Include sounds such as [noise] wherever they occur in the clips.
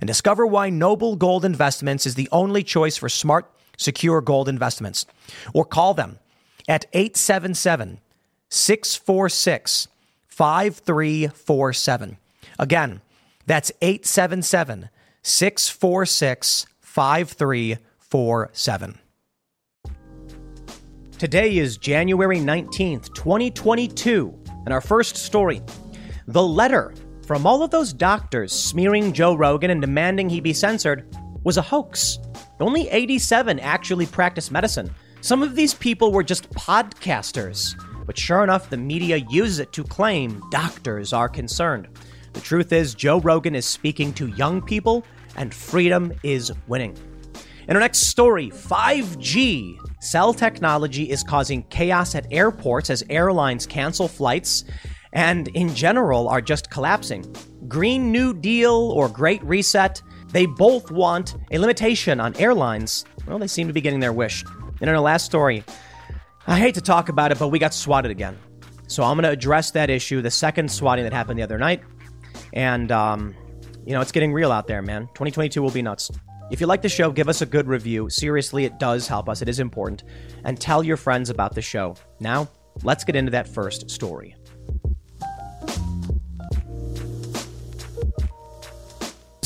and discover why Noble Gold Investments is the only choice for smart, secure gold investments. Or call them at 877 646 5347. Again, that's 877 646 5347. Today is January 19th, 2022, and our first story The letter from all of those doctors smearing Joe Rogan and demanding he be censored was a hoax. Only 87 actually practiced medicine. Some of these people were just podcasters. But sure enough, the media uses it to claim doctors are concerned. The truth is, Joe Rogan is speaking to young people, and freedom is winning. In our next story, 5G cell technology is causing chaos at airports as airlines cancel flights and in general are just collapsing. Green New Deal or Great Reset, they both want a limitation on airlines. Well, they seem to be getting their wish. And in our last story, I hate to talk about it, but we got swatted again. So I'm going to address that issue, the second swatting that happened the other night. And, um, you know, it's getting real out there, man. 2022 will be nuts. If you like the show, give us a good review. Seriously, it does help us. It is important. And tell your friends about the show. Now, let's get into that first story.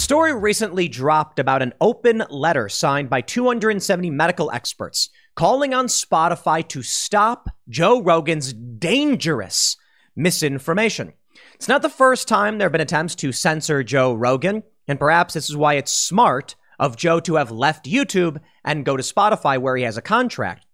Story recently dropped about an open letter signed by 270 medical experts calling on Spotify to stop Joe Rogan's dangerous misinformation. It's not the first time there have been attempts to censor Joe Rogan, and perhaps this is why it's smart of Joe to have left YouTube and go to Spotify where he has a contract.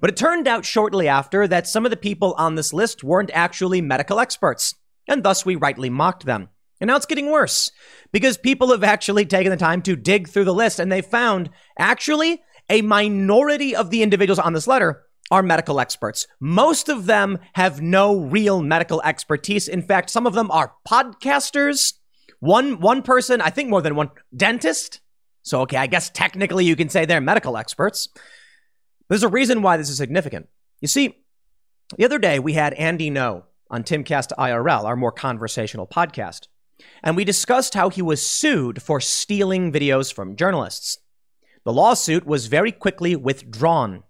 But it turned out shortly after that some of the people on this list weren't actually medical experts, and thus we rightly mocked them. And now it's getting worse because people have actually taken the time to dig through the list and they found actually a minority of the individuals on this letter are medical experts. Most of them have no real medical expertise. In fact, some of them are podcasters. One one person, I think more than one dentist. So okay, I guess technically you can say they're medical experts. There's a reason why this is significant. You see, the other day we had Andy Ngo on Timcast IRL, our more conversational podcast and we discussed how he was sued for stealing videos from journalists. The lawsuit was very quickly withdrawn.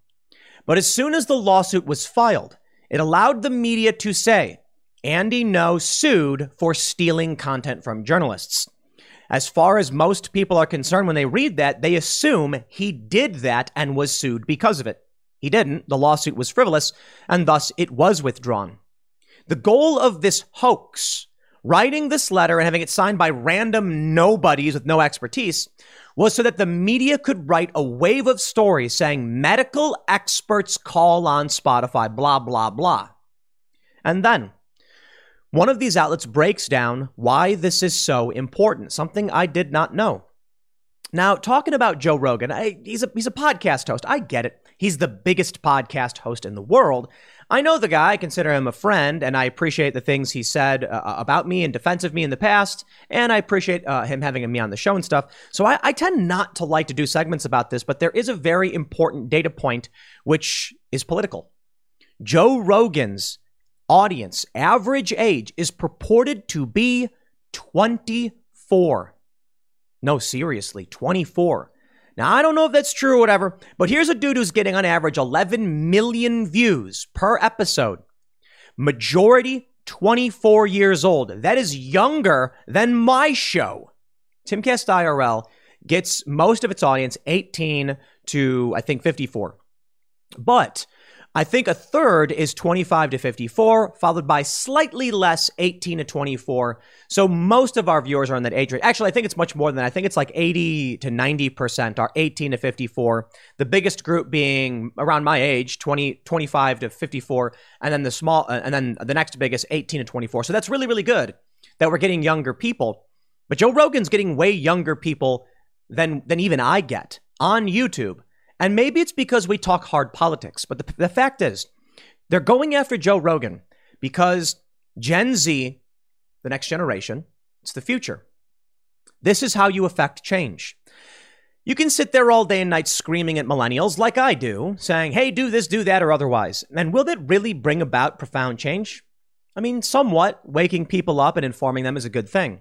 But as soon as the lawsuit was filed, it allowed the media to say Andy Ngo sued for stealing content from journalists. As far as most people are concerned, when they read that, they assume he did that and was sued because of it. He didn't. The lawsuit was frivolous, and thus it was withdrawn. The goal of this hoax writing this letter and having it signed by random nobodies with no expertise was so that the media could write a wave of stories saying medical experts call on Spotify, blah, blah, blah. And then one of these outlets breaks down why this is so important, something I did not know. Now, talking about Joe Rogan, I, he's, a, he's a podcast host. I get it. He's the biggest podcast host in the world. I know the guy, I consider him a friend, and I appreciate the things he said uh, uh, about me and defense of me in the past, and I appreciate uh, him having me on the show and stuff. So I, I tend not to like to do segments about this, but there is a very important data point, which is political. Joe Rogan's audience average age is purported to be 24. No, seriously, 24. Now, I don't know if that's true or whatever, but here's a dude who's getting on average 11 million views per episode. Majority 24 years old. That is younger than my show. Timcast IRL gets most of its audience 18 to, I think, 54. But I think a third is 25 to 54, followed by slightly less 18 to 24. So most of our viewers are in that age range. Actually, I think it's much more than that. I think it's like 80 to 90% are 18 to 54. The biggest group being around my age, 20, 25 to 54, and then the small, uh, and then the next biggest, 18 to 24. So that's really, really good that we're getting younger people. But Joe Rogan's getting way younger people than than even I get on YouTube. And maybe it's because we talk hard politics, but the, the fact is, they're going after Joe Rogan because Gen Z, the next generation, it's the future. This is how you affect change. You can sit there all day and night screaming at millennials like I do, saying, hey, do this, do that, or otherwise. And will that really bring about profound change? I mean, somewhat. Waking people up and informing them is a good thing.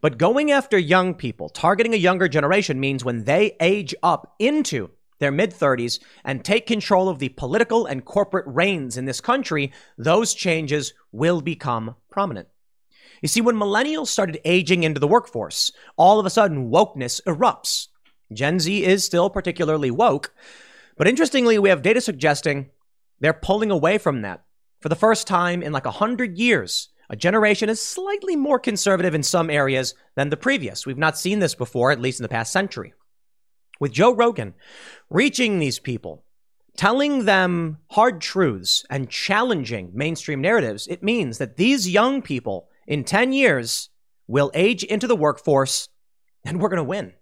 But going after young people, targeting a younger generation, means when they age up into their mid 30s, and take control of the political and corporate reins in this country, those changes will become prominent. You see, when millennials started aging into the workforce, all of a sudden wokeness erupts. Gen Z is still particularly woke, but interestingly, we have data suggesting they're pulling away from that. For the first time in like a hundred years, a generation is slightly more conservative in some areas than the previous. We've not seen this before, at least in the past century. With Joe Rogan reaching these people, telling them hard truths and challenging mainstream narratives, it means that these young people in 10 years will age into the workforce and we're going to win.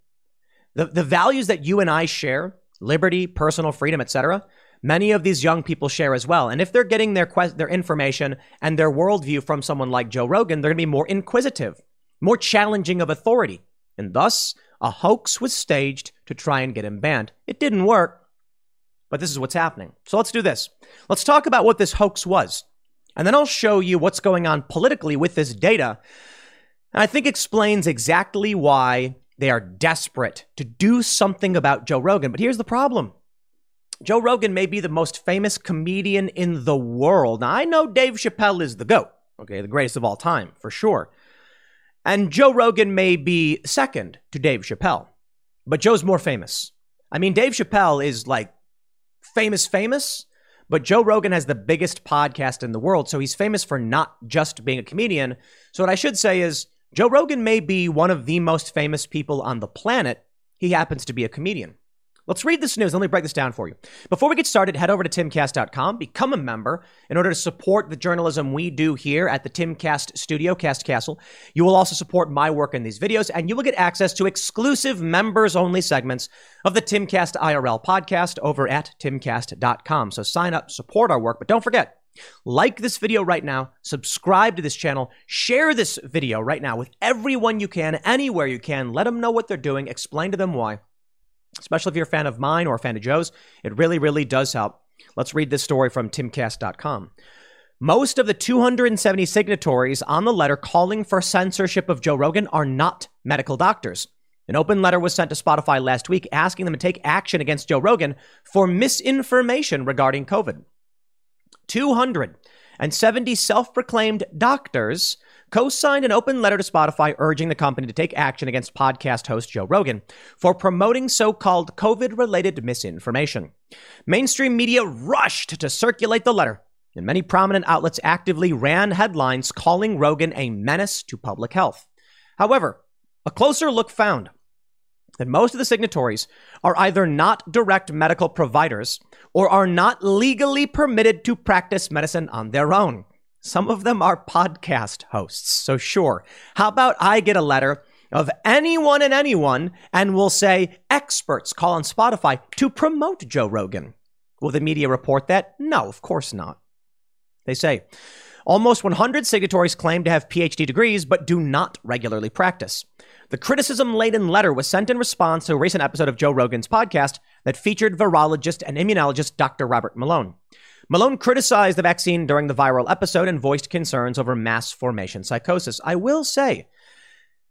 The, the values that you and I share, liberty, personal freedom, etc., many of these young people share as well. And if they're getting their, quest, their information and their worldview from someone like Joe Rogan, they're going to be more inquisitive, more challenging of authority. And thus, a hoax was staged to try and get him banned. It didn't work, but this is what's happening. So let's do this. Let's talk about what this hoax was. And then I'll show you what's going on politically with this data. And I think explains exactly why they are desperate to do something about Joe Rogan. But here's the problem Joe Rogan may be the most famous comedian in the world. Now, I know Dave Chappelle is the GOAT, okay, the greatest of all time, for sure. And Joe Rogan may be second to Dave Chappelle, but Joe's more famous. I mean, Dave Chappelle is like famous, famous, but Joe Rogan has the biggest podcast in the world. So he's famous for not just being a comedian. So what I should say is Joe Rogan may be one of the most famous people on the planet. He happens to be a comedian. Let's read this news. Let me break this down for you. Before we get started, head over to timcast.com, become a member in order to support the journalism we do here at the Timcast studio, Cast Castle. You will also support my work in these videos, and you will get access to exclusive members only segments of the Timcast IRL podcast over at timcast.com. So sign up, support our work, but don't forget, like this video right now, subscribe to this channel, share this video right now with everyone you can, anywhere you can. Let them know what they're doing, explain to them why especially if you're a fan of mine or a fan of Joe's. It really, really does help. Let's read this story from timcast.com. Most of the 270 signatories on the letter calling for censorship of Joe Rogan are not medical doctors. An open letter was sent to Spotify last week asking them to take action against Joe Rogan for misinformation regarding COVID. 270 self proclaimed doctors co signed an open letter to Spotify urging the company to take action against podcast host Joe Rogan for promoting so called COVID related misinformation. Mainstream media rushed to circulate the letter, and many prominent outlets actively ran headlines calling Rogan a menace to public health. However, a closer look found that most of the signatories are either not direct medical providers or are not legally permitted to practice medicine on their own. Some of them are podcast hosts. So, sure. How about I get a letter of anyone and anyone and we'll say experts call on Spotify to promote Joe Rogan? Will the media report that? No, of course not. They say almost 100 signatories claim to have PhD degrees but do not regularly practice. The criticism laden letter was sent in response to a recent episode of Joe Rogan's podcast that featured virologist and immunologist Dr. Robert Malone. Malone criticized the vaccine during the viral episode and voiced concerns over mass formation psychosis. I will say,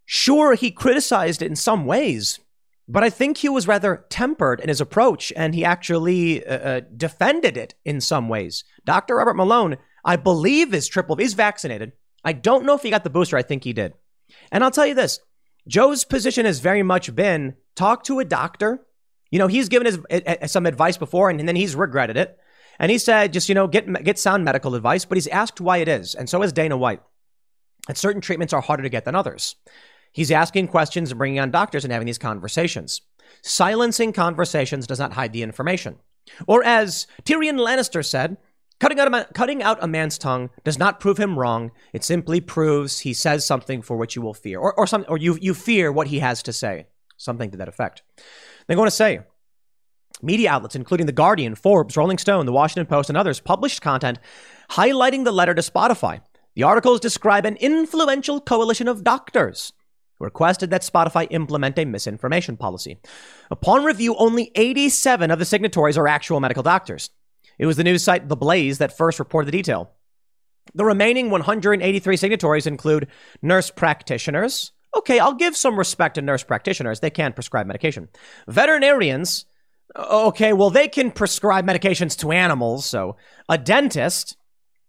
sure, he criticized it in some ways, but I think he was rather tempered in his approach and he actually uh, uh, defended it in some ways. Dr. Robert Malone, I believe, is triple, he's vaccinated. I don't know if he got the booster. I think he did. And I'll tell you this Joe's position has very much been talk to a doctor. You know, he's given his, some advice before and, and then he's regretted it. And he said, just, you know, get, get sound medical advice, but he's asked why it is. And so is Dana White. That certain treatments are harder to get than others. He's asking questions and bringing on doctors and having these conversations. Silencing conversations does not hide the information. Or as Tyrion Lannister said, cutting out, a cutting out a man's tongue does not prove him wrong. It simply proves he says something for which you will fear, or, or, some, or you, you fear what he has to say. Something to that effect. They're going to say, Media outlets, including The Guardian, Forbes, Rolling Stone, The Washington Post, and others, published content highlighting the letter to Spotify. The articles describe an influential coalition of doctors who requested that Spotify implement a misinformation policy. Upon review, only 87 of the signatories are actual medical doctors. It was the news site The Blaze that first reported the detail. The remaining 183 signatories include nurse practitioners. Okay, I'll give some respect to nurse practitioners. They can prescribe medication. Veterinarians, Okay, well, they can prescribe medications to animals. So a dentist,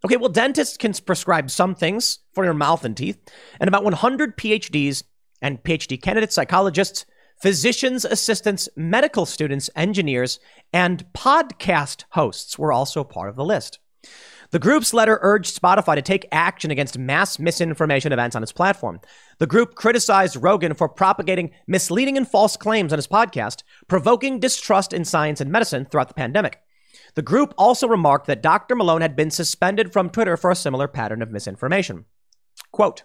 okay, well, dentists can prescribe some things for your mouth and teeth. And about 100 PhDs and PhD candidates, psychologists, physicians, assistants, medical students, engineers, and podcast hosts were also part of the list. The group's letter urged Spotify to take action against mass misinformation events on its platform. The group criticized Rogan for propagating misleading and false claims on his podcast, provoking distrust in science and medicine throughout the pandemic. The group also remarked that Dr. Malone had been suspended from Twitter for a similar pattern of misinformation. Quote,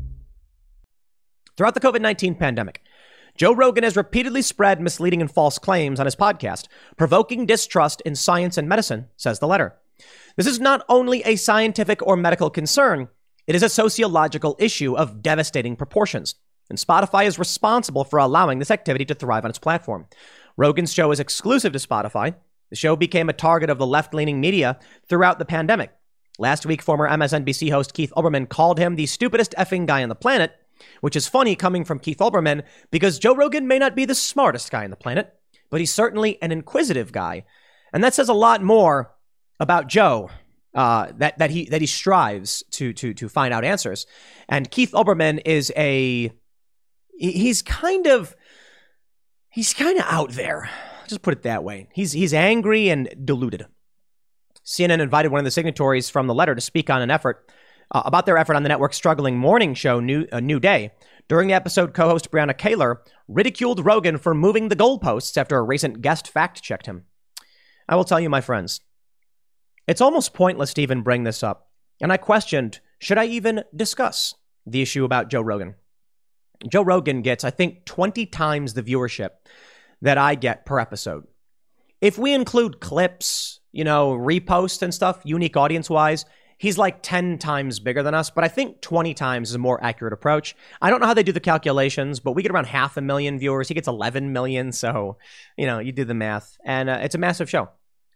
Throughout the COVID 19 pandemic, Joe Rogan has repeatedly spread misleading and false claims on his podcast, provoking distrust in science and medicine, says the letter. This is not only a scientific or medical concern, it is a sociological issue of devastating proportions. And Spotify is responsible for allowing this activity to thrive on its platform. Rogan's show is exclusive to Spotify. The show became a target of the left leaning media throughout the pandemic. Last week, former MSNBC host Keith Olbermann called him the stupidest effing guy on the planet which is funny coming from Keith Olbermann because Joe Rogan may not be the smartest guy on the planet, but he's certainly an inquisitive guy. And that says a lot more about Joe uh, that that he that he strives to to to find out answers. And Keith Olbermann is a he's kind of he's kind of out there. just put it that way. He's he's angry and deluded. CNN invited one of the signatories from the letter to speak on an effort uh, about their effort on the network's struggling morning show, New, uh, New Day. During the episode, co host Brianna Keilar ridiculed Rogan for moving the goalposts after a recent guest fact checked him. I will tell you, my friends, it's almost pointless to even bring this up. And I questioned should I even discuss the issue about Joe Rogan? Joe Rogan gets, I think, 20 times the viewership that I get per episode. If we include clips, you know, reposts and stuff, unique audience wise, he's like 10 times bigger than us, but I think 20 times is a more accurate approach. I don't know how they do the calculations, but we get around half a million viewers. He gets 11 million. So, you know, you do the math. And uh, it's a massive show.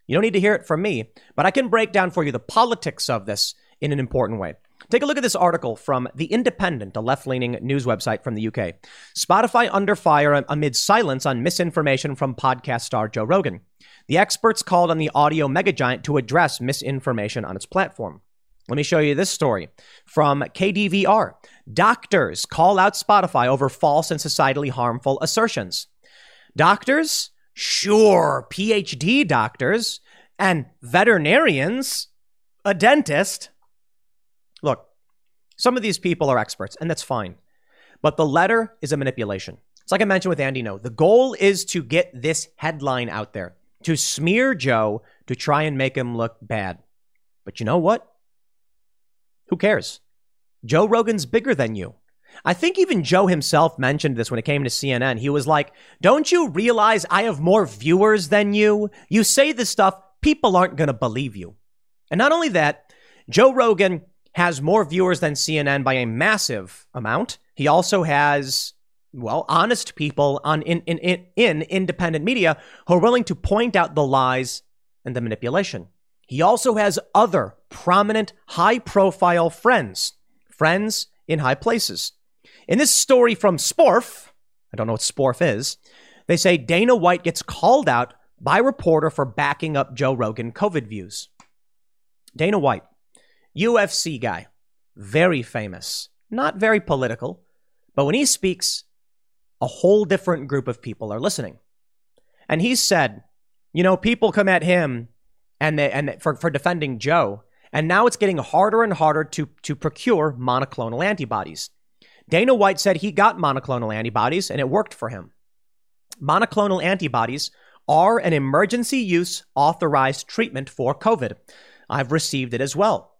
You don't need to hear it from me, but I can break down for you the politics of this in an important way. Take a look at this article from The Independent, a left leaning news website from the UK. Spotify under fire amid silence on misinformation from podcast star Joe Rogan. The experts called on the audio megagiant to address misinformation on its platform. Let me show you this story from KDVR. Doctors call out Spotify over false and societally harmful assertions. Doctors? Sure, PhD doctors. And veterinarians? A dentist? Look, some of these people are experts, and that's fine. But the letter is a manipulation. It's like I mentioned with Andy Ngo. The goal is to get this headline out there, to smear Joe, to try and make him look bad. But you know what? Who cares? Joe Rogan's bigger than you. I think even Joe himself mentioned this when it came to CNN. He was like, Don't you realize I have more viewers than you? You say this stuff, people aren't going to believe you. And not only that, Joe Rogan has more viewers than CNN by a massive amount. He also has, well, honest people on in, in, in, in independent media who are willing to point out the lies and the manipulation. He also has other prominent, high profile friends, friends in high places. In this story from Sporf, I don't know what Sporf is, they say Dana White gets called out by reporter for backing up Joe Rogan COVID views. Dana White, UFC guy, very famous, not very political, but when he speaks, a whole different group of people are listening. And he said, you know, people come at him and they, and for, for defending Joe, and now it's getting harder and harder to, to procure monoclonal antibodies. Dana White said he got monoclonal antibodies and it worked for him. Monoclonal antibodies are an emergency use authorized treatment for COVID. I've received it as well.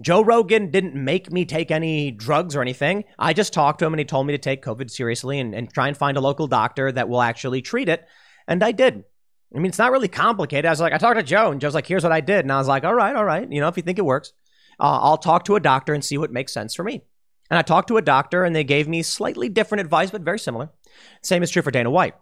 Joe Rogan didn't make me take any drugs or anything. I just talked to him and he told me to take COVID seriously and, and try and find a local doctor that will actually treat it. And I did. I mean, it's not really complicated. I was like, I talked to Joe and Joe's like, here's what I did. And I was like, all right, all right. You know, if you think it works, uh, I'll talk to a doctor and see what makes sense for me. And I talked to a doctor and they gave me slightly different advice, but very similar. Same is true for Dana White.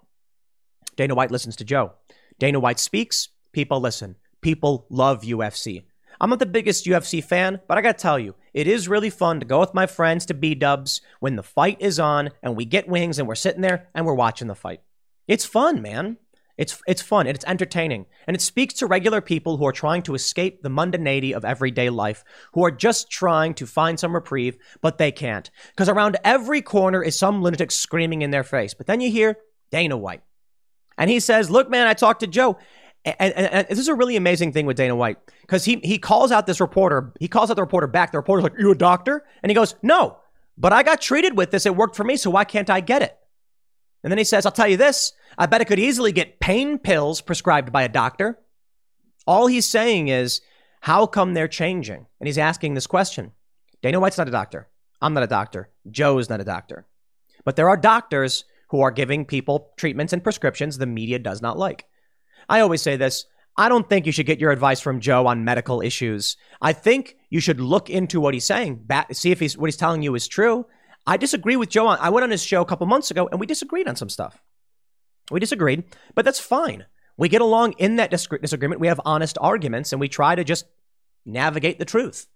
Dana White listens to Joe. Dana White speaks, people listen. People love UFC. I'm not the biggest UFC fan, but I gotta tell you, it is really fun to go with my friends to B dubs when the fight is on and we get wings and we're sitting there and we're watching the fight. It's fun, man. It's, it's fun and it's entertaining. And it speaks to regular people who are trying to escape the mundanity of everyday life, who are just trying to find some reprieve, but they can't. Because around every corner is some lunatic screaming in their face. But then you hear Dana White. And he says, Look, man, I talked to Joe. And, and, and this is a really amazing thing with Dana White because he, he calls out this reporter. He calls out the reporter back. The reporter's like, You a doctor? And he goes, No, but I got treated with this. It worked for me. So why can't I get it? And then he says, I'll tell you this I bet I could easily get pain pills prescribed by a doctor. All he's saying is, how come they're changing? And he's asking this question. Dana White's not a doctor. I'm not a doctor. Joe's not a doctor. But there are doctors who are giving people treatments and prescriptions the media does not like. I always say this I don't think you should get your advice from Joe on medical issues. I think you should look into what he's saying, see if he's, what he's telling you is true. I disagree with Joe. On, I went on his show a couple months ago and we disagreed on some stuff. We disagreed, but that's fine. We get along in that disagreement. We have honest arguments and we try to just navigate the truth.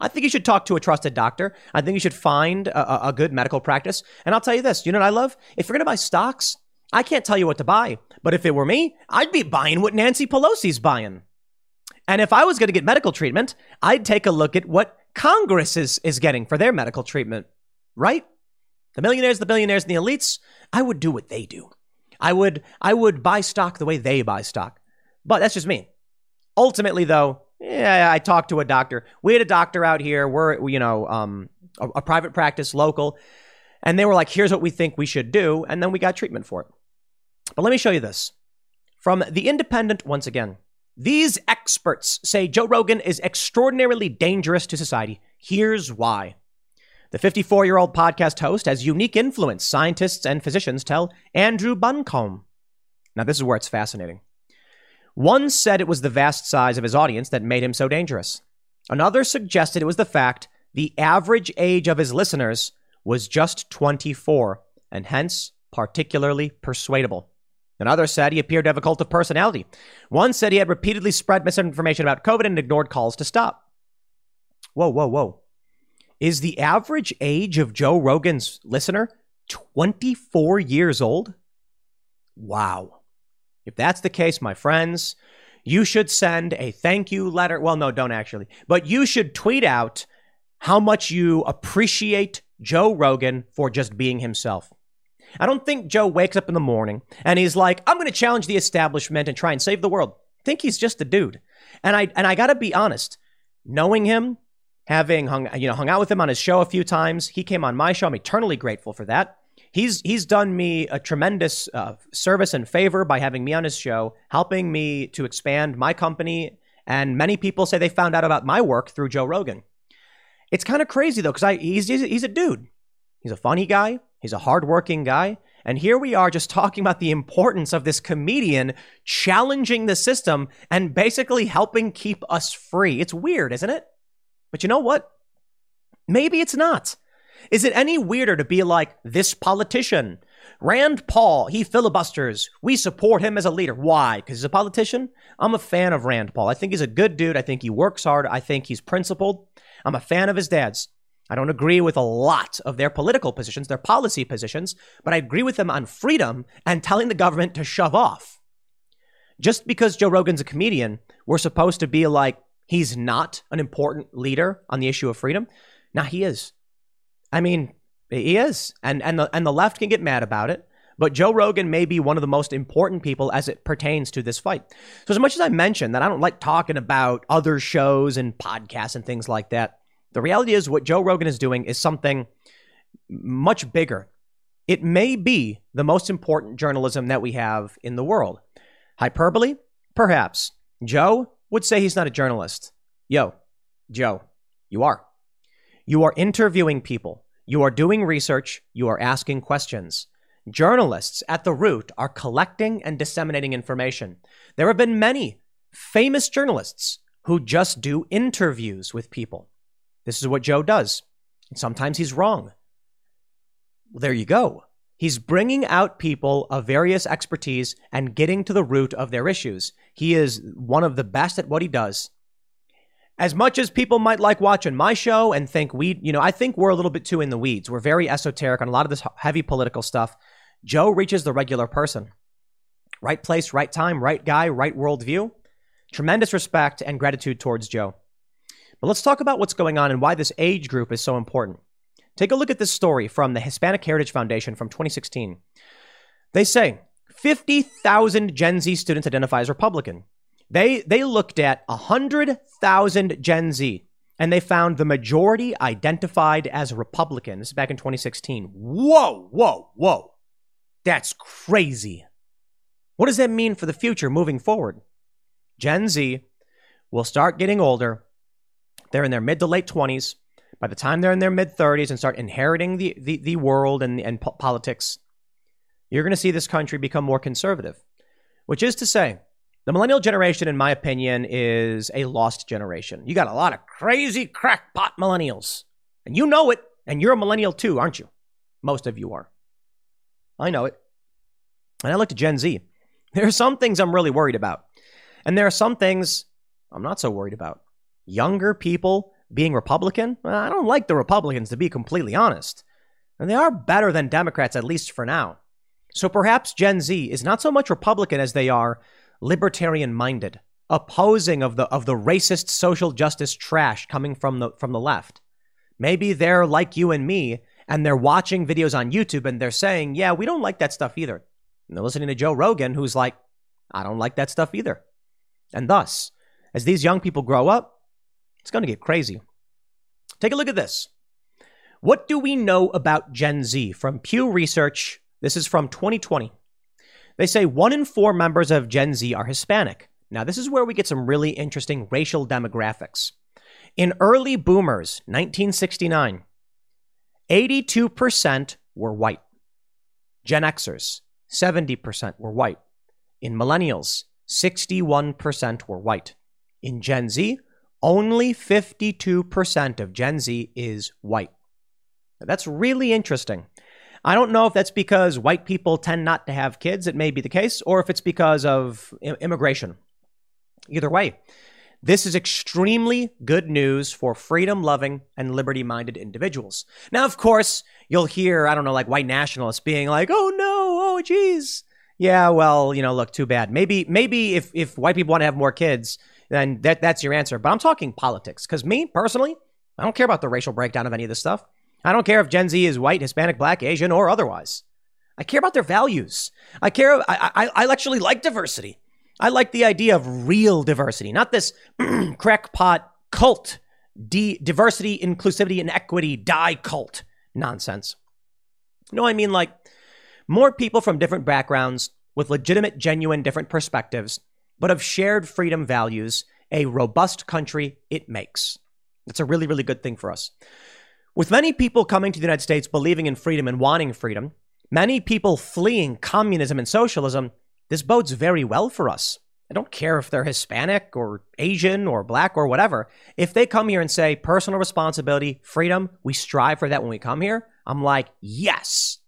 I think you should talk to a trusted doctor. I think you should find a, a good medical practice. And I'll tell you this you know what I love? If you're going to buy stocks, I can't tell you what to buy, but if it were me, I'd be buying what Nancy Pelosi's buying. And if I was going to get medical treatment, I'd take a look at what Congress is, is getting for their medical treatment right? The millionaires, the billionaires, and the elites, I would do what they do. I would I would buy stock the way they buy stock. But that's just me. Ultimately, though, yeah, I talked to a doctor. We had a doctor out here. We're you know um, a, a private practice, local, and they were like, "Here's what we think we should do," and then we got treatment for it. But let me show you this from the Independent once again. These experts say Joe Rogan is extraordinarily dangerous to society. Here's why. The 54 year old podcast host has unique influence, scientists and physicians tell Andrew Buncombe. Now, this is where it's fascinating. One said it was the vast size of his audience that made him so dangerous. Another suggested it was the fact the average age of his listeners was just 24, and hence particularly persuadable. Another said he appeared to have a cult of personality. One said he had repeatedly spread misinformation about COVID and ignored calls to stop. Whoa, whoa, whoa. Is the average age of Joe Rogan's listener 24 years old? Wow. If that's the case, my friends, you should send a thank you letter. Well, no, don't actually. But you should tweet out how much you appreciate Joe Rogan for just being himself. I don't think Joe wakes up in the morning and he's like, I'm going to challenge the establishment and try and save the world. I think he's just a dude. And I and I got to be honest, knowing him, having hung you know hung out with him on his show a few times. He came on my show. I'm eternally grateful for that. He's he's done me a tremendous uh, service and favor by having me on his show, helping me to expand my company And many people say they found out about my work through Joe Rogan. It's kind of crazy though, because he's, he's, he's a dude. He's a funny guy. He's a hardworking guy. And here we are just [laughs] talking about the importance of this comedian challenging the system and basically helping keep us free. It's weird, isn't it? But you know what? Maybe it's not. Is it any weirder to be like this politician? Rand Paul, he filibusters. We support him as a leader. Why? Because he's a politician? I'm a fan of Rand Paul. I think he's a good dude. I think he works hard. I think he's principled. I'm a fan of his dad's. I don't agree with a lot of their political positions, their policy positions, but I agree with them on freedom and telling the government to shove off. Just because Joe Rogan's a comedian, we're supposed to be like, he's not an important leader on the issue of freedom. Now he is. I mean, he is. And and the and the left can get mad about it. But Joe Rogan may be one of the most important people as it pertains to this fight. So, as much as I mentioned that I don't like talking about other shows and podcasts and things like that, the reality is what Joe Rogan is doing is something much bigger. It may be the most important journalism that we have in the world. Hyperbole? Perhaps. Joe would say he's not a journalist. Yo, Joe, you are. You are interviewing people. You are doing research. You are asking questions. Journalists at the root are collecting and disseminating information. There have been many famous journalists who just do interviews with people. This is what Joe does. And sometimes he's wrong. Well, there you go. He's bringing out people of various expertise and getting to the root of their issues. He is one of the best at what he does. As much as people might like watching my show and think we, you know, I think we're a little bit too in the weeds. We're very esoteric on a lot of this heavy political stuff. Joe reaches the regular person. Right place, right time, right guy, right worldview. Tremendous respect and gratitude towards Joe. But let's talk about what's going on and why this age group is so important. Take a look at this story from the Hispanic Heritage Foundation from 2016. They say 50,000 Gen Z students identify as Republican. They, they looked at 100,000 Gen Z and they found the majority identified as Republican. This is back in 2016. Whoa, whoa, whoa. That's crazy. What does that mean for the future moving forward? Gen Z will start getting older they're in their mid to late 20s. By the time they're in their mid 30s and start inheriting the, the, the world and, and po- politics, you're going to see this country become more conservative. Which is to say, the millennial generation, in my opinion, is a lost generation. You got a lot of crazy crackpot millennials. And you know it. And you're a millennial too, aren't you? Most of you are. I know it. And I look to Gen Z. There are some things I'm really worried about. And there are some things I'm not so worried about younger people being Republican? I don't like the Republicans, to be completely honest. And they are better than Democrats, at least for now. So perhaps Gen Z is not so much Republican as they are libertarian minded, opposing of the of the racist social justice trash coming from the from the left. Maybe they're like you and me, and they're watching videos on YouTube and they're saying, Yeah, we don't like that stuff either. And they're listening to Joe Rogan, who's like, I don't like that stuff either. And thus, as these young people grow up, it's going to get crazy. Take a look at this. What do we know about Gen Z from Pew Research? This is from 2020. They say one in four members of Gen Z are Hispanic. Now, this is where we get some really interesting racial demographics. In early boomers, 1969, 82% were white. Gen Xers, 70% were white. In millennials, 61% were white. In Gen Z, only 52% of Gen Z is white. That's really interesting. I don't know if that's because white people tend not to have kids, it may be the case, or if it's because of immigration. Either way, this is extremely good news for freedom loving and liberty minded individuals. Now, of course, you'll hear, I don't know, like white nationalists being like, oh no, oh geez. Yeah, well, you know, look, too bad. Maybe, maybe if, if white people want to have more kids, then that, that's your answer. But I'm talking politics because me personally, I don't care about the racial breakdown of any of this stuff. I don't care if Gen Z is white, Hispanic, black, Asian, or otherwise. I care about their values. I care. I, I, I actually like diversity. I like the idea of real diversity, not this [clears throat] crackpot cult, diversity, inclusivity, and equity die cult nonsense. No, I mean like more people from different backgrounds with legitimate, genuine, different perspectives but of shared freedom values a robust country it makes. It's a really, really good thing for us. With many people coming to the United States believing in freedom and wanting freedom, many people fleeing communism and socialism, this bodes very well for us. I don't care if they're Hispanic or Asian or black or whatever. If they come here and say personal responsibility, freedom, we strive for that when we come here, I'm like, yes,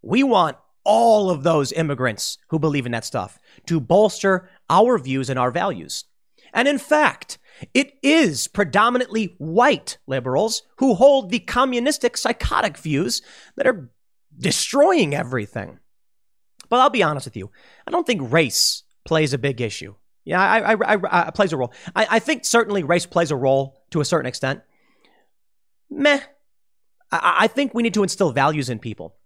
we want all of those immigrants who believe in that stuff to bolster our views and our values. And in fact, it is predominantly white liberals who hold the communistic psychotic views that are destroying everything. But I'll be honest with you, I don't think race plays a big issue. Yeah, I, I, I, I plays a role. I, think certainly race plays a role to a certain extent. Meh. I think we need to instill values in people.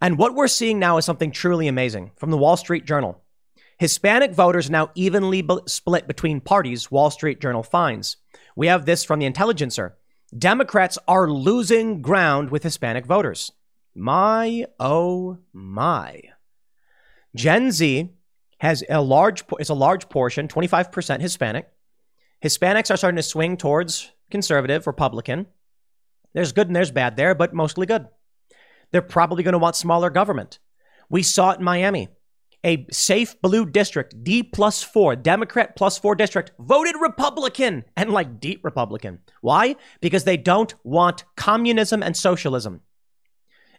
And what we're seeing now is something truly amazing from the Wall Street Journal. Hispanic voters now evenly b- split between parties, Wall Street Journal finds. We have this from the Intelligencer. Democrats are losing ground with Hispanic voters. My, oh my. Gen Z has a large is a large portion, 25% Hispanic. Hispanics are starting to swing towards conservative, Republican. There's good and there's bad there, but mostly good. They're probably going to want smaller government. We saw it in Miami. A safe blue district, D plus four, Democrat plus four district, voted Republican and like deep Republican. Why? Because they don't want communism and socialism.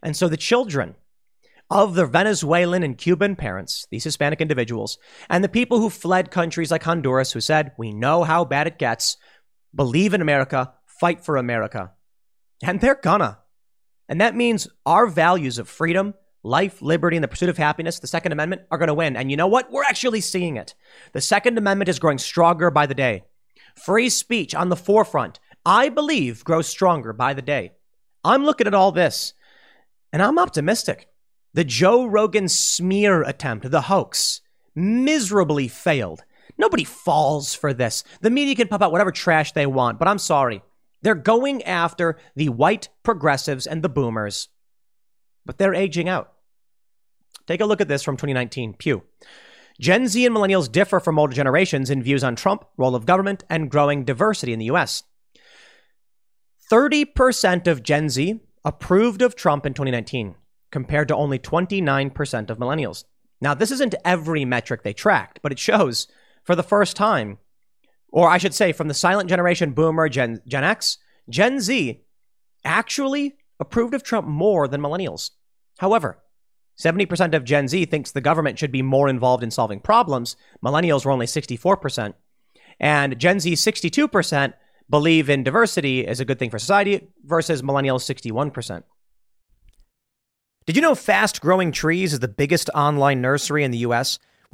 And so the children of the Venezuelan and Cuban parents, these Hispanic individuals, and the people who fled countries like Honduras who said, We know how bad it gets, believe in America, fight for America. And they're gonna. And that means our values of freedom, life, liberty, and the pursuit of happiness, the Second Amendment, are going to win. And you know what? We're actually seeing it. The Second Amendment is growing stronger by the day. Free speech on the forefront, I believe, grows stronger by the day. I'm looking at all this, and I'm optimistic. The Joe Rogan smear attempt, the hoax, miserably failed. Nobody falls for this. The media can pump out whatever trash they want, but I'm sorry. They're going after the white progressives and the boomers, but they're aging out. Take a look at this from 2019 Pew. Gen Z and millennials differ from older generations in views on Trump, role of government, and growing diversity in the US. 30% of Gen Z approved of Trump in 2019, compared to only 29% of millennials. Now, this isn't every metric they tracked, but it shows for the first time or I should say from the silent generation boomer, Gen, Gen X, Gen Z actually approved of Trump more than millennials. However, 70% of Gen Z thinks the government should be more involved in solving problems. Millennials were only 64%. And Gen Z 62% believe in diversity is a good thing for society versus millennials 61%. Did you know Fast Growing Trees is the biggest online nursery in the US?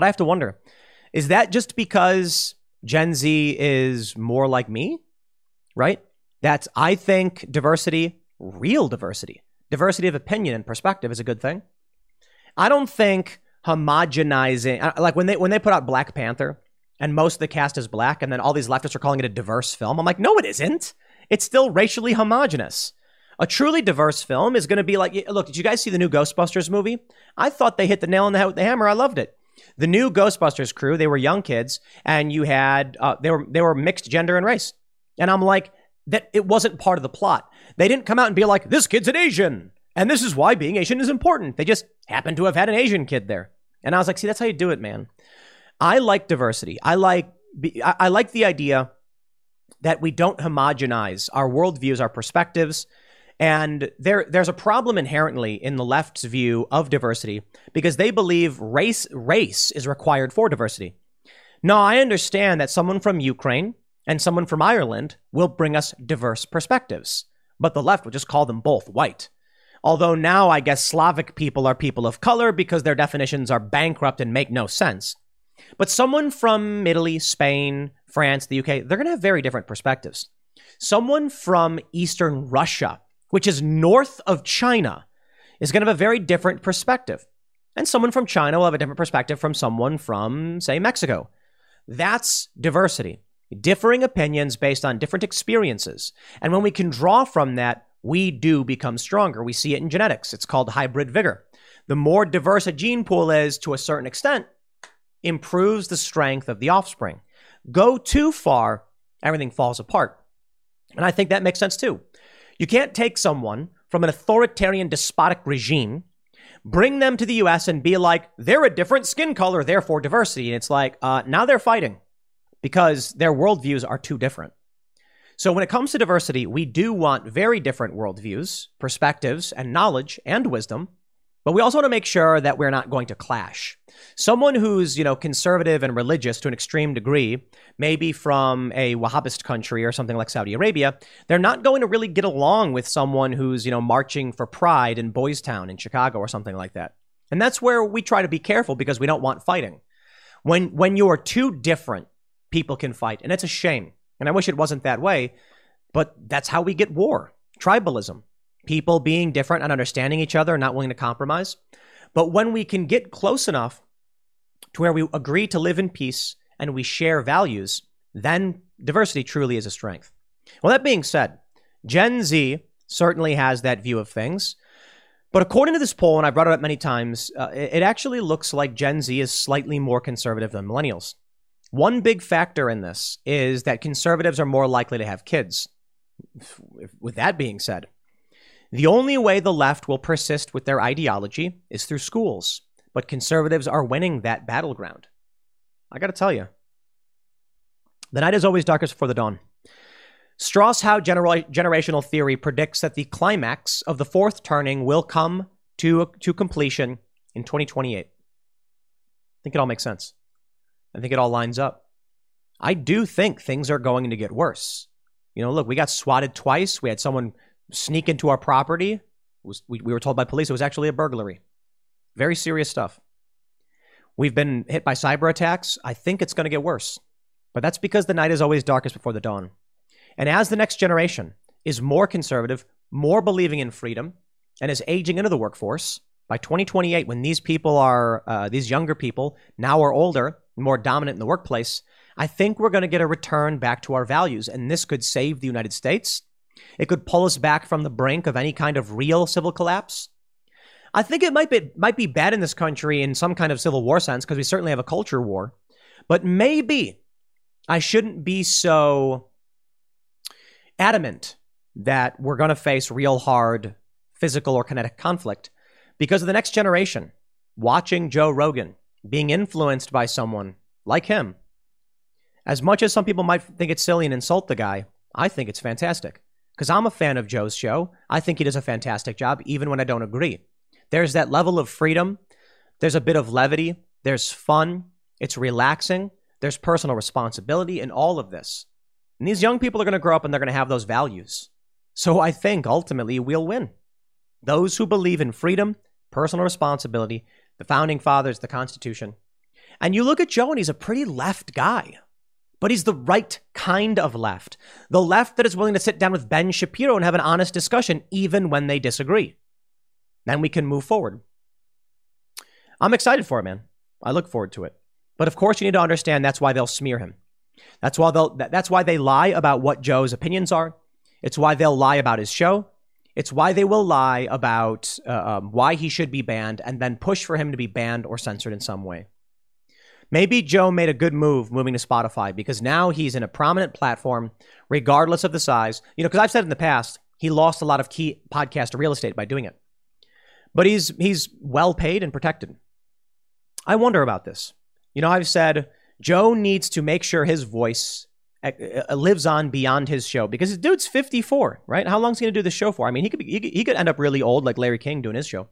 But I have to wonder is that just because Gen Z is more like me? Right? That's, I think diversity, real diversity, diversity of opinion and perspective is a good thing. I don't think homogenizing, like when they, when they put out Black Panther, and most of the cast is black, and then all these leftists are calling it a diverse film. I'm like, no, it isn't. It's still racially homogenous. A truly diverse film is going to be like, look, did you guys see the new Ghostbusters movie? I thought they hit the nail on the head with the hammer. I loved it. The new Ghostbusters crew, they were young kids, and you had uh, they were they were mixed gender and race, and I'm like that. It wasn't part of the plot. They didn't come out and be like, this kid's an Asian, And this is why being Asian is important. They just happen to have had an Asian kid there. And I was like, see, that's how you do it, man. I like diversity. I like I like the idea that we don't homogenize our worldviews, our perspectives. And there, there's a problem inherently in the left's view of diversity because they believe race, race is required for diversity. Now, I understand that someone from Ukraine and someone from Ireland will bring us diverse perspectives, but the left will just call them both white. Although now I guess Slavic people are people of color because their definitions are bankrupt and make no sense. But someone from Italy, Spain, France, the UK, they're going to have very different perspectives. Someone from Eastern Russia, which is north of China, is going to have a very different perspective. And someone from China will have a different perspective from someone from, say, Mexico. That's diversity. Differing opinions based on different experiences. And when we can draw from that, we do become stronger. We see it in genetics. It's called hybrid vigor. The more diverse a gene pool is to a certain extent, improves the strength of the offspring. Go too far, everything falls apart. And I think that makes sense too. You can't take someone from an authoritarian, despotic regime, bring them to the US and be like, they're a different skin color, therefore diversity. And it's like, uh, now they're fighting because their worldviews are too different. So when it comes to diversity, we do want very different worldviews, perspectives, and knowledge and wisdom but we also want to make sure that we're not going to clash. Someone who's, you know, conservative and religious to an extreme degree, maybe from a Wahhabist country or something like Saudi Arabia, they're not going to really get along with someone who's, you know, marching for pride in Boys Town in Chicago or something like that. And that's where we try to be careful because we don't want fighting. When when you are too different, people can fight, and it's a shame. And I wish it wasn't that way, but that's how we get war. Tribalism people being different and understanding each other and not willing to compromise. But when we can get close enough to where we agree to live in peace and we share values, then diversity truly is a strength. Well, that being said, Gen Z certainly has that view of things. But according to this poll, and I've brought it up many times, uh, it actually looks like Gen Z is slightly more conservative than millennials. One big factor in this is that conservatives are more likely to have kids. With that being said, the only way the left will persist with their ideology is through schools, but conservatives are winning that battleground. I got to tell you, the night is always darkest before the dawn. Strauss-Howe gener- generational theory predicts that the climax of the fourth turning will come to, to completion in 2028. I think it all makes sense. I think it all lines up. I do think things are going to get worse. You know, look, we got swatted twice. We had someone sneak into our property. Was, we, we were told by police it was actually a burglary. Very serious stuff. We've been hit by cyber attacks. I think it's going to get worse. But that's because the night is always darkest before the dawn. And as the next generation is more conservative, more believing in freedom, and is aging into the workforce, by 2028, when these people are, uh, these younger people now are older, more dominant in the workplace, I think we're going to get a return back to our values. And this could save the United States it could pull us back from the brink of any kind of real civil collapse. I think it might be might be bad in this country in some kind of civil war sense because we certainly have a culture war. But maybe I shouldn't be so adamant that we're going to face real hard physical or kinetic conflict because of the next generation watching Joe Rogan being influenced by someone like him. As much as some people might think it's silly and insult the guy, I think it's fantastic because I'm a fan of Joe's show. I think he does a fantastic job, even when I don't agree. There's that level of freedom, there's a bit of levity, there's fun, it's relaxing, there's personal responsibility in all of this. And these young people are going to grow up and they're going to have those values. So I think ultimately we'll win. Those who believe in freedom, personal responsibility, the founding fathers, the Constitution. And you look at Joe and he's a pretty left guy but he's the right kind of left. The left that is willing to sit down with Ben Shapiro and have an honest discussion, even when they disagree. Then we can move forward. I'm excited for it, man. I look forward to it. But of course, you need to understand that's why they'll smear him. That's why they'll. That's why they lie about what Joe's opinions are. It's why they'll lie about his show. It's why they will lie about uh, um, why he should be banned and then push for him to be banned or censored in some way. Maybe Joe made a good move moving to Spotify because now he's in a prominent platform, regardless of the size. You know, because I've said in the past, he lost a lot of key podcast real estate by doing it. but he's he's well paid and protected. I wonder about this. You know, I've said Joe needs to make sure his voice uh, uh, lives on beyond his show because his dude's 54, right? How long's he going to do this show for? I mean, he could, be, he could he could end up really old like Larry King doing his show.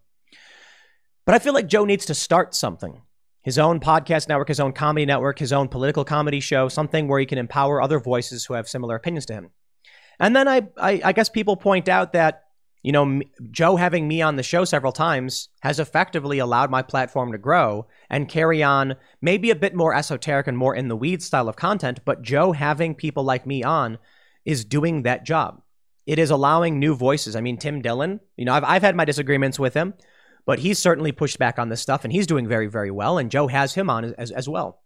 But I feel like Joe needs to start something. His own podcast network, his own comedy network, his own political comedy show, something where he can empower other voices who have similar opinions to him. And then I, I, I guess people point out that you know, Joe having me on the show several times has effectively allowed my platform to grow and carry on maybe a bit more esoteric and more in the weeds style of content. But Joe having people like me on is doing that job. It is allowing new voices. I mean, Tim Dillon, you know, I've, I've had my disagreements with him, but he's certainly pushed back on this stuff and he's doing very, very well. And Joe has him on as, as well.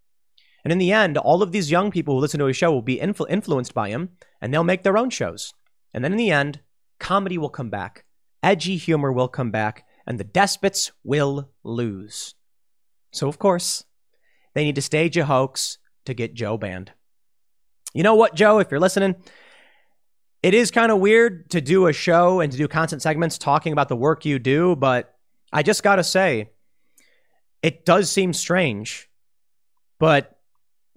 And in the end, all of these young people who listen to his show will be influ- influenced by him and they'll make their own shows. And then in the end, comedy will come back, edgy humor will come back, and the despots will lose. So, of course, they need to stage a hoax to get Joe banned. You know what, Joe, if you're listening, it is kind of weird to do a show and to do content segments talking about the work you do, but I just got to say, it does seem strange. But,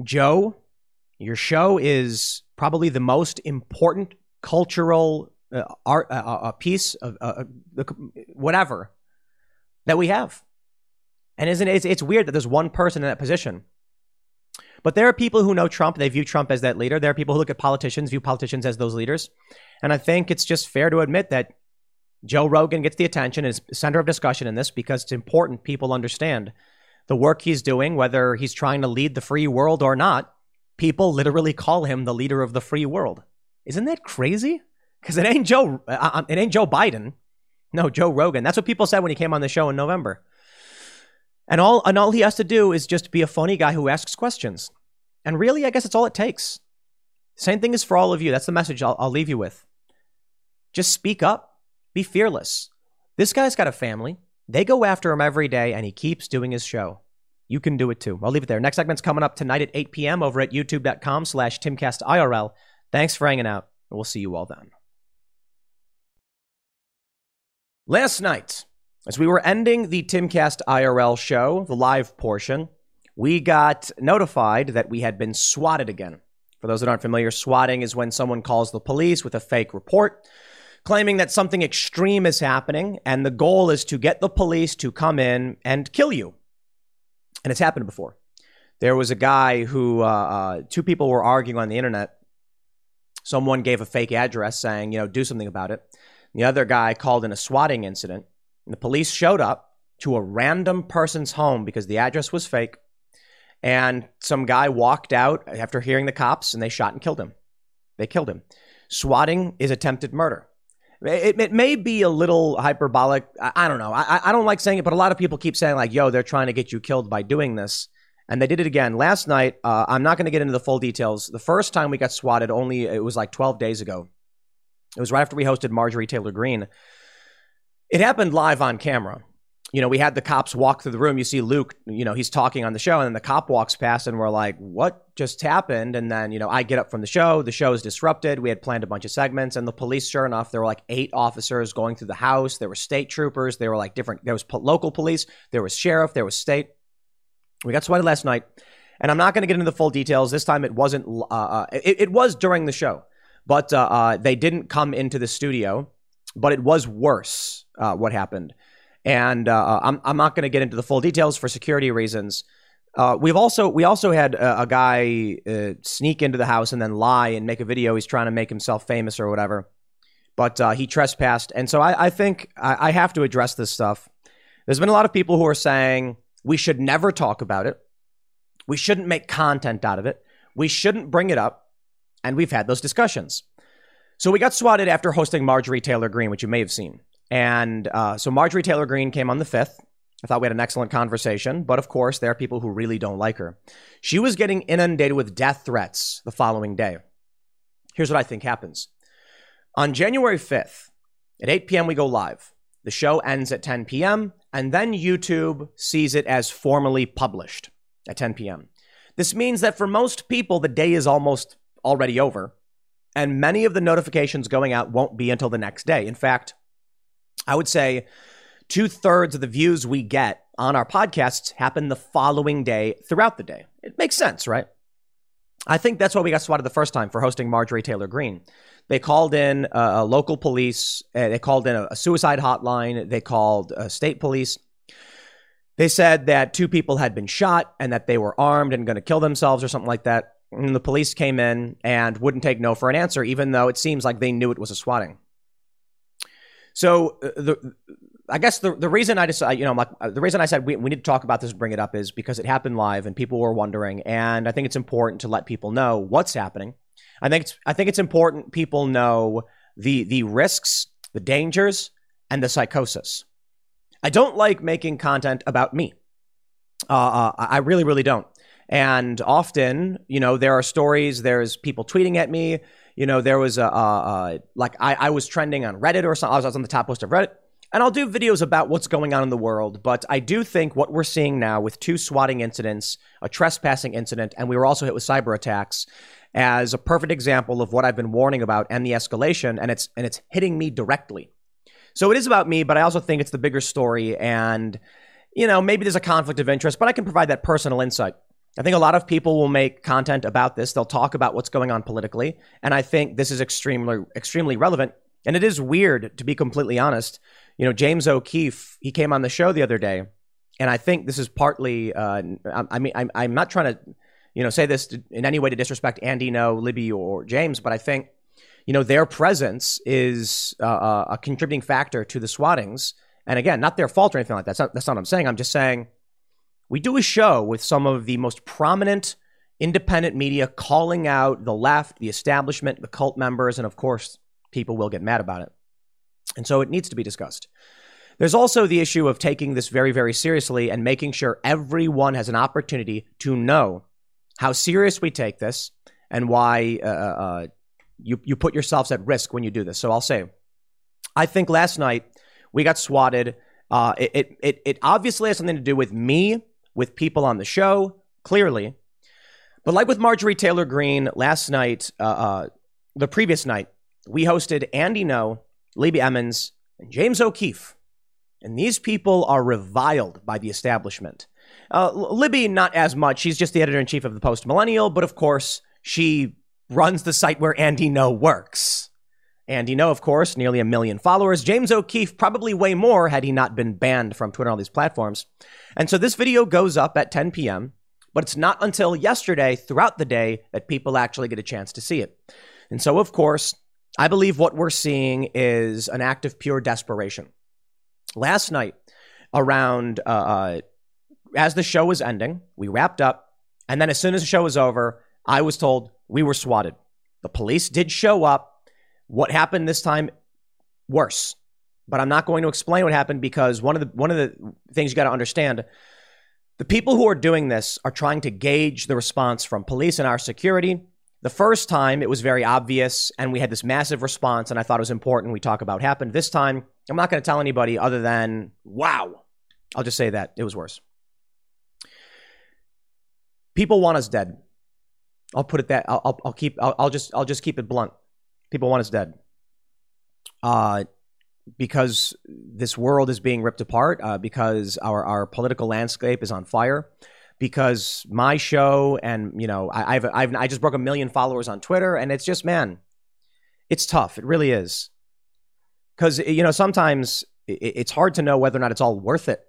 Joe, your show is probably the most important cultural uh, art, uh, a piece of uh, uh whatever that we have. And isn't it, it's, it's weird that there's one person in that position. But there are people who know Trump. They view Trump as that leader. There are people who look at politicians, view politicians as those leaders. And I think it's just fair to admit that Joe Rogan gets the attention, is center of discussion in this because it's important people understand the work he's doing, whether he's trying to lead the free world or not. People literally call him the leader of the free world. Isn't that crazy? because it ain't Joe. Uh, uh, it ain't Joe Biden. No, Joe Rogan. That's what people said when he came on the show in November. And all and all he has to do is just be a funny guy who asks questions. And really, I guess it's all it takes. Same thing is for all of you. That's the message I'll, I'll leave you with. Just speak up. Be fearless. This guy's got a family. They go after him every day, and he keeps doing his show. You can do it too. I'll leave it there. Next segment's coming up tonight at 8 p.m. over at youtube.com slash timcastirl. Thanks for hanging out, and we'll see you all then. Last night, as we were ending the Timcast IRL show, the live portion, we got notified that we had been swatted again. For those that aren't familiar, swatting is when someone calls the police with a fake report claiming that something extreme is happening, and the goal is to get the police to come in and kill you. And it's happened before. There was a guy who, uh, uh, two people were arguing on the internet. Someone gave a fake address saying, you know, do something about it. The other guy called in a swatting incident. And the police showed up to a random person's home because the address was fake. And some guy walked out after hearing the cops and they shot and killed him. They killed him. Swatting is attempted murder. It, it may be a little hyperbolic. I, I don't know. I, I don't like saying it, but a lot of people keep saying, like, yo, they're trying to get you killed by doing this. And they did it again last night. Uh, I'm not going to get into the full details. The first time we got swatted, only it was like 12 days ago. It was right after we hosted Marjorie Taylor Greene. It happened live on camera. You know, we had the cops walk through the room. You see Luke, you know, he's talking on the show, and then the cop walks past, and we're like, what just happened? And then, you know, I get up from the show. The show is disrupted. We had planned a bunch of segments, and the police, sure enough, there were like eight officers going through the house. There were state troopers. There were like different, there was po- local police, there was sheriff, there was state. We got swatted last night, and I'm not going to get into the full details. This time it wasn't, uh, uh, it, it was during the show. But uh, uh, they didn't come into the studio, but it was worse uh, what happened. And uh, uh, I'm, I'm not going to get into the full details for security reasons. Uh, we've also we also had a, a guy sneak into the house and then lie and make a video. He's trying to make himself famous or whatever, but he trespassed. And so I, I think I, I have to address this stuff. There's been a lot of people who are saying we should never talk about it. We shouldn't make content out of it. We shouldn't bring it up. And we've had those discussions. So we got swatted after hosting Marjorie Taylor Greene, which you may have seen. And uh, so Marjorie Taylor Greene came on the 5th. I thought we had an excellent conversation, but of course, there are people who really don't like her. She was getting inundated with death threats the following day. Here's what I think happens. On January 5th, at 8 p.m., we go live. The show ends at 10 p.m., and then YouTube sees it as formally published at 10 p.m. This means that for most people, the day is almost already over, and many of the notifications going out won't be until the next day. In fact, I would say two thirds of the views we get on our podcasts happen the following day throughout the day. It makes sense, right? I think that's why we got swatted the first time for hosting Marjorie Taylor Greene. They called in uh, local police. Uh, they called in a, a, suicide hotline. They called uh, state police. They said that two people had been shot and that they were armed and going to kill themselves or something like that. And the police came in and wouldn't take no for an answer, even though it seems like they knew it was a swatting. So uh, the I guess the the reason I decided, you know, uh, the reason I said we, we need to talk about this and bring it up is because it happened live and people were wondering, and I think it's important to let people know what's happening. I think it's I think it's important people know the the risks, the dangers, and the psychosis. I don't like making content about me. Uh, uh, I really, really don't. And often, you know, there are stories. There's people tweeting at me. You know, there was a, a, a like I, I was trending on Reddit or something. I was on the top post of Reddit. And I'll do videos about what's going on in the world, but I do think what we're seeing now with two swatting incidents, a trespassing incident, and we were also hit with cyber attacks as a perfect example of what I've been warning about and the escalation, and it's and it's hitting me directly. So it is about me, but I also think it's the bigger story, and you know maybe there's a conflict of interest, but I can provide that personal insight. I think a lot of people will make content about this. They'll talk about what's going on politically, and I think this is extremely extremely relevant. And it is weird, to be completely honest. You know, James O'Keefe, he came on the show the other day, and I think this is partly. Uh, I mean, I'm, I'm not trying to, you know, say this in any way to disrespect Andy Ngo, Libby, or James, but I think, you know, their presence is uh, uh a contributing factor to the swattings. And again, not their fault or anything like that. That's not, that's not what I'm saying. I'm just saying we do a show with some of the most prominent independent media calling out the left, the establishment, the cult members, and of course, people will get mad about it. And so it needs to be discussed. There's also the issue of taking this very, very seriously and making sure everyone has an opportunity to know how serious we take this and why uh, uh, uh you, you put yourselves at risk when you do this. So I'll say, I think last night we got swatted. Uh, it, it, it obviously has something to do with me with people on the show, clearly. But like with Marjorie Taylor Greene last night, uh, uh, the previous night, we hosted Andy Ngo, Libby Emmons, and James O'Keefe. And these people are reviled by the establishment. Uh, Libby, not as much. She's just the editor in chief of the Post Millennial, but of course, she runs the site where Andy Ngo works. Andy Ngo, of course, nearly a million followers. James O'Keefe, probably way more had he not been banned from Twitter and all these platforms. And so this video goes up at 10 p.m., but it's not until yesterday, throughout the day, that people actually get a chance to see it. And so, of course, I believe what we're seeing is an act of pure desperation. Last night, around uh, uh, as the show was ending, we wrapped up, and then as soon as the show was over, I was told we were swatted. The police did show up. What happened this time? Worse. But I'm not going to explain what happened because one of the one of the things you got to understand the people who are doing this are trying to gauge the response from police and our security. The first time it was very obvious and we had this massive response and I thought it was important we talk about what happened. This time I'm not going to tell anybody other than wow. I'll just say that it was worse. People want us dead. I'll put it that I'll, I'll, I'll keep I'll, I'll just I'll just keep it blunt. People want us dead. Uh, because this world is being ripped apart, uh, because our, our political landscape is on fire, because my show and, you know, I, I've, I've, I just broke a million followers on Twitter, and it's just, man, it's tough. It really is. Because, you know, sometimes it's hard to know whether or not it's all worth it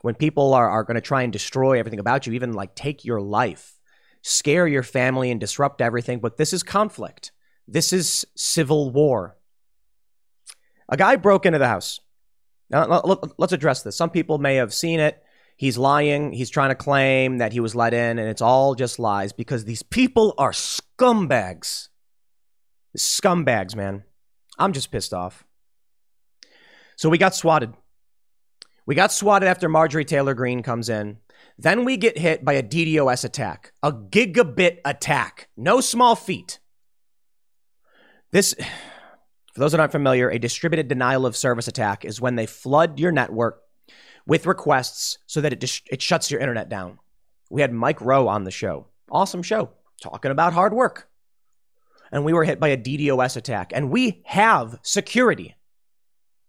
when people are, are going to try and destroy everything about you, even like take your life, scare your family, and disrupt everything. But this is conflict. This is civil war. A guy broke into the house. Now, let's address this. Some people may have seen it. He's lying. He's trying to claim that he was let in, and it's all just lies because these people are scumbags. Scumbags, man. I'm just pissed off. So we got swatted. We got swatted after Marjorie Taylor Greene comes in. Then we get hit by a DDoS attack, a gigabit attack. No small feat. This, for those that aren't familiar, a distributed denial of service attack is when they flood your network with requests so that it, dis- it shuts your internet down. We had Mike Rowe on the show. Awesome show, talking about hard work. And we were hit by a DDoS attack. And we have security.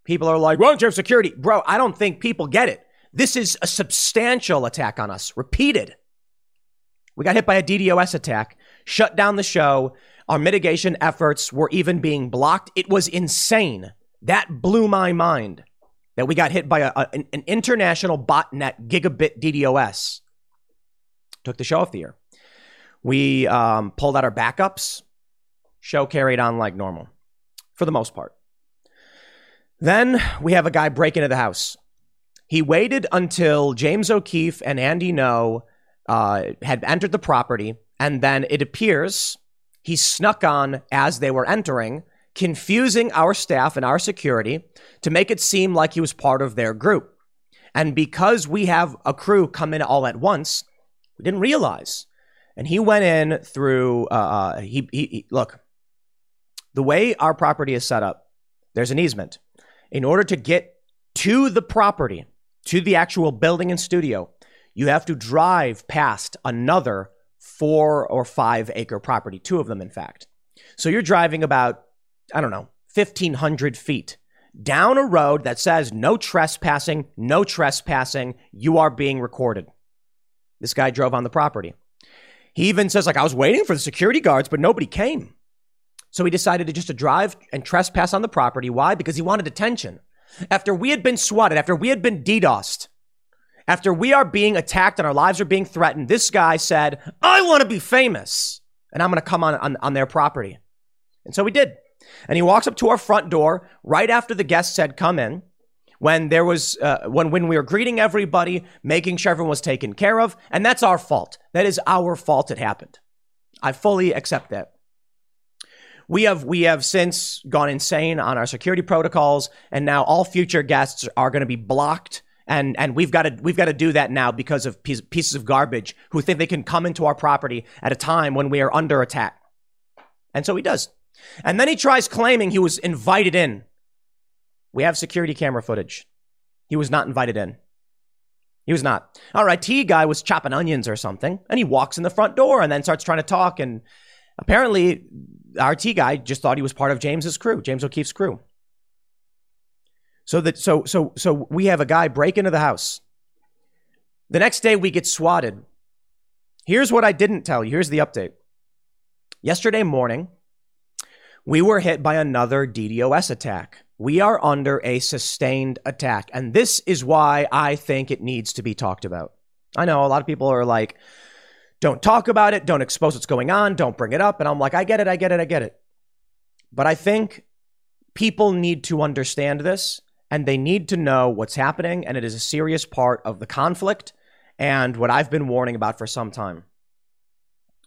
People are like, won't you have security? Bro, I don't think people get it. This is a substantial attack on us, repeated. We got hit by a DDoS attack, shut down the show. Our mitigation efforts were even being blocked. It was insane. That blew my mind that we got hit by a, a, an international botnet gigabit DDoS. Took the show off the air. We um, pulled out our backups. Show carried on like normal for the most part. Then we have a guy break into the house. He waited until James O'Keefe and Andy Ngo uh, had entered the property, and then it appears he snuck on as they were entering, confusing our staff and our security to make it seem like he was part of their group. And because we have a crew come in all at once, we didn't realize. And he went in through, uh, uh he, he, he look, the way our property is set up, there's an easement. In order to get to the property, to the actual building and studio, you have to drive past another four or five acre property, two of them, in fact. So you're driving about, I don't know, 1,500 feet down a road that says no trespassing, no trespassing, you are being recorded. This guy drove on the property. He even says, like, I was waiting for the security guards, but nobody came. So he decided to just to drive and trespass on the property. Why? Because he wanted attention. After we had been swatted, after we had been DDoSed, after we are being attacked and our lives are being threatened, this guy said, I want to be famous and I'm going to come on, on, on their property. And so he did. And he walks up to our front door right after the guests had come in when there was uh, when when we were greeting everybody making sure everyone was taken care of and that's our fault that is our fault it happened i fully accept that we have we have since gone insane on our security protocols and now all future guests are going to be blocked and and we've got to we've got to do that now because of pieces of garbage who think they can come into our property at a time when we are under attack. And so he does. And then he tries claiming he was invited in. We have security camera footage. He was not invited in. He was not. All right, T guy was chopping onions or something, and he walks in the front door and then starts trying to talk. And apparently, our T guy just thought he was part of James's crew, James O'Keefe's crew. So that so so so we have a guy break into the house. The next day we get swatted. Here's what I didn't tell you. Here's the update. Yesterday morning, we were hit by another DDoS attack. We are under a sustained attack. And this is why I think it needs to be talked about. I know a lot of people are like, don't talk about it, don't expose what's going on, don't bring it up. And I'm like, I get it, I get it, I get it. But I think people need to understand this and they need to know what's happening, and it is a serious part of the conflict and what I've been warning about for some time.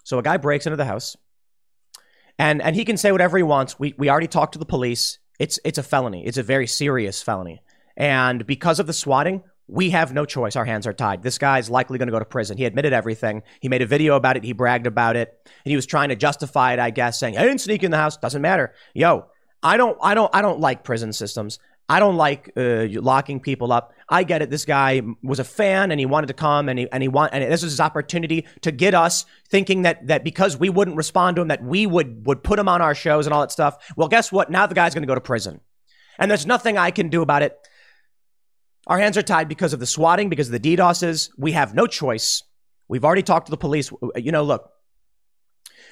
So a guy breaks into the house, and and he can say whatever he wants. We we already talked to the police. It's it's a felony. It's a very serious felony, and because of the swatting, we have no choice. Our hands are tied. This guy's likely going to go to prison. He admitted everything. He made a video about it. He bragged about it. And he was trying to justify it, I guess, saying, I didn't sneak in the house. Doesn't matter. Yo, I don't, I don't, I don't like prison systems. I don't like uh, locking people up. I get it. This guy was a fan and he wanted to come and he and he want and this was his opportunity to get us thinking that that because we wouldn't respond to him that we would would put him on our shows and all that stuff. Well, guess what? Now the guy's going to go to prison, and there's nothing I can do about it. Our hands are tied because of the swatting, because of the DDoSes. We have no choice. We've already talked to the police. You know, look,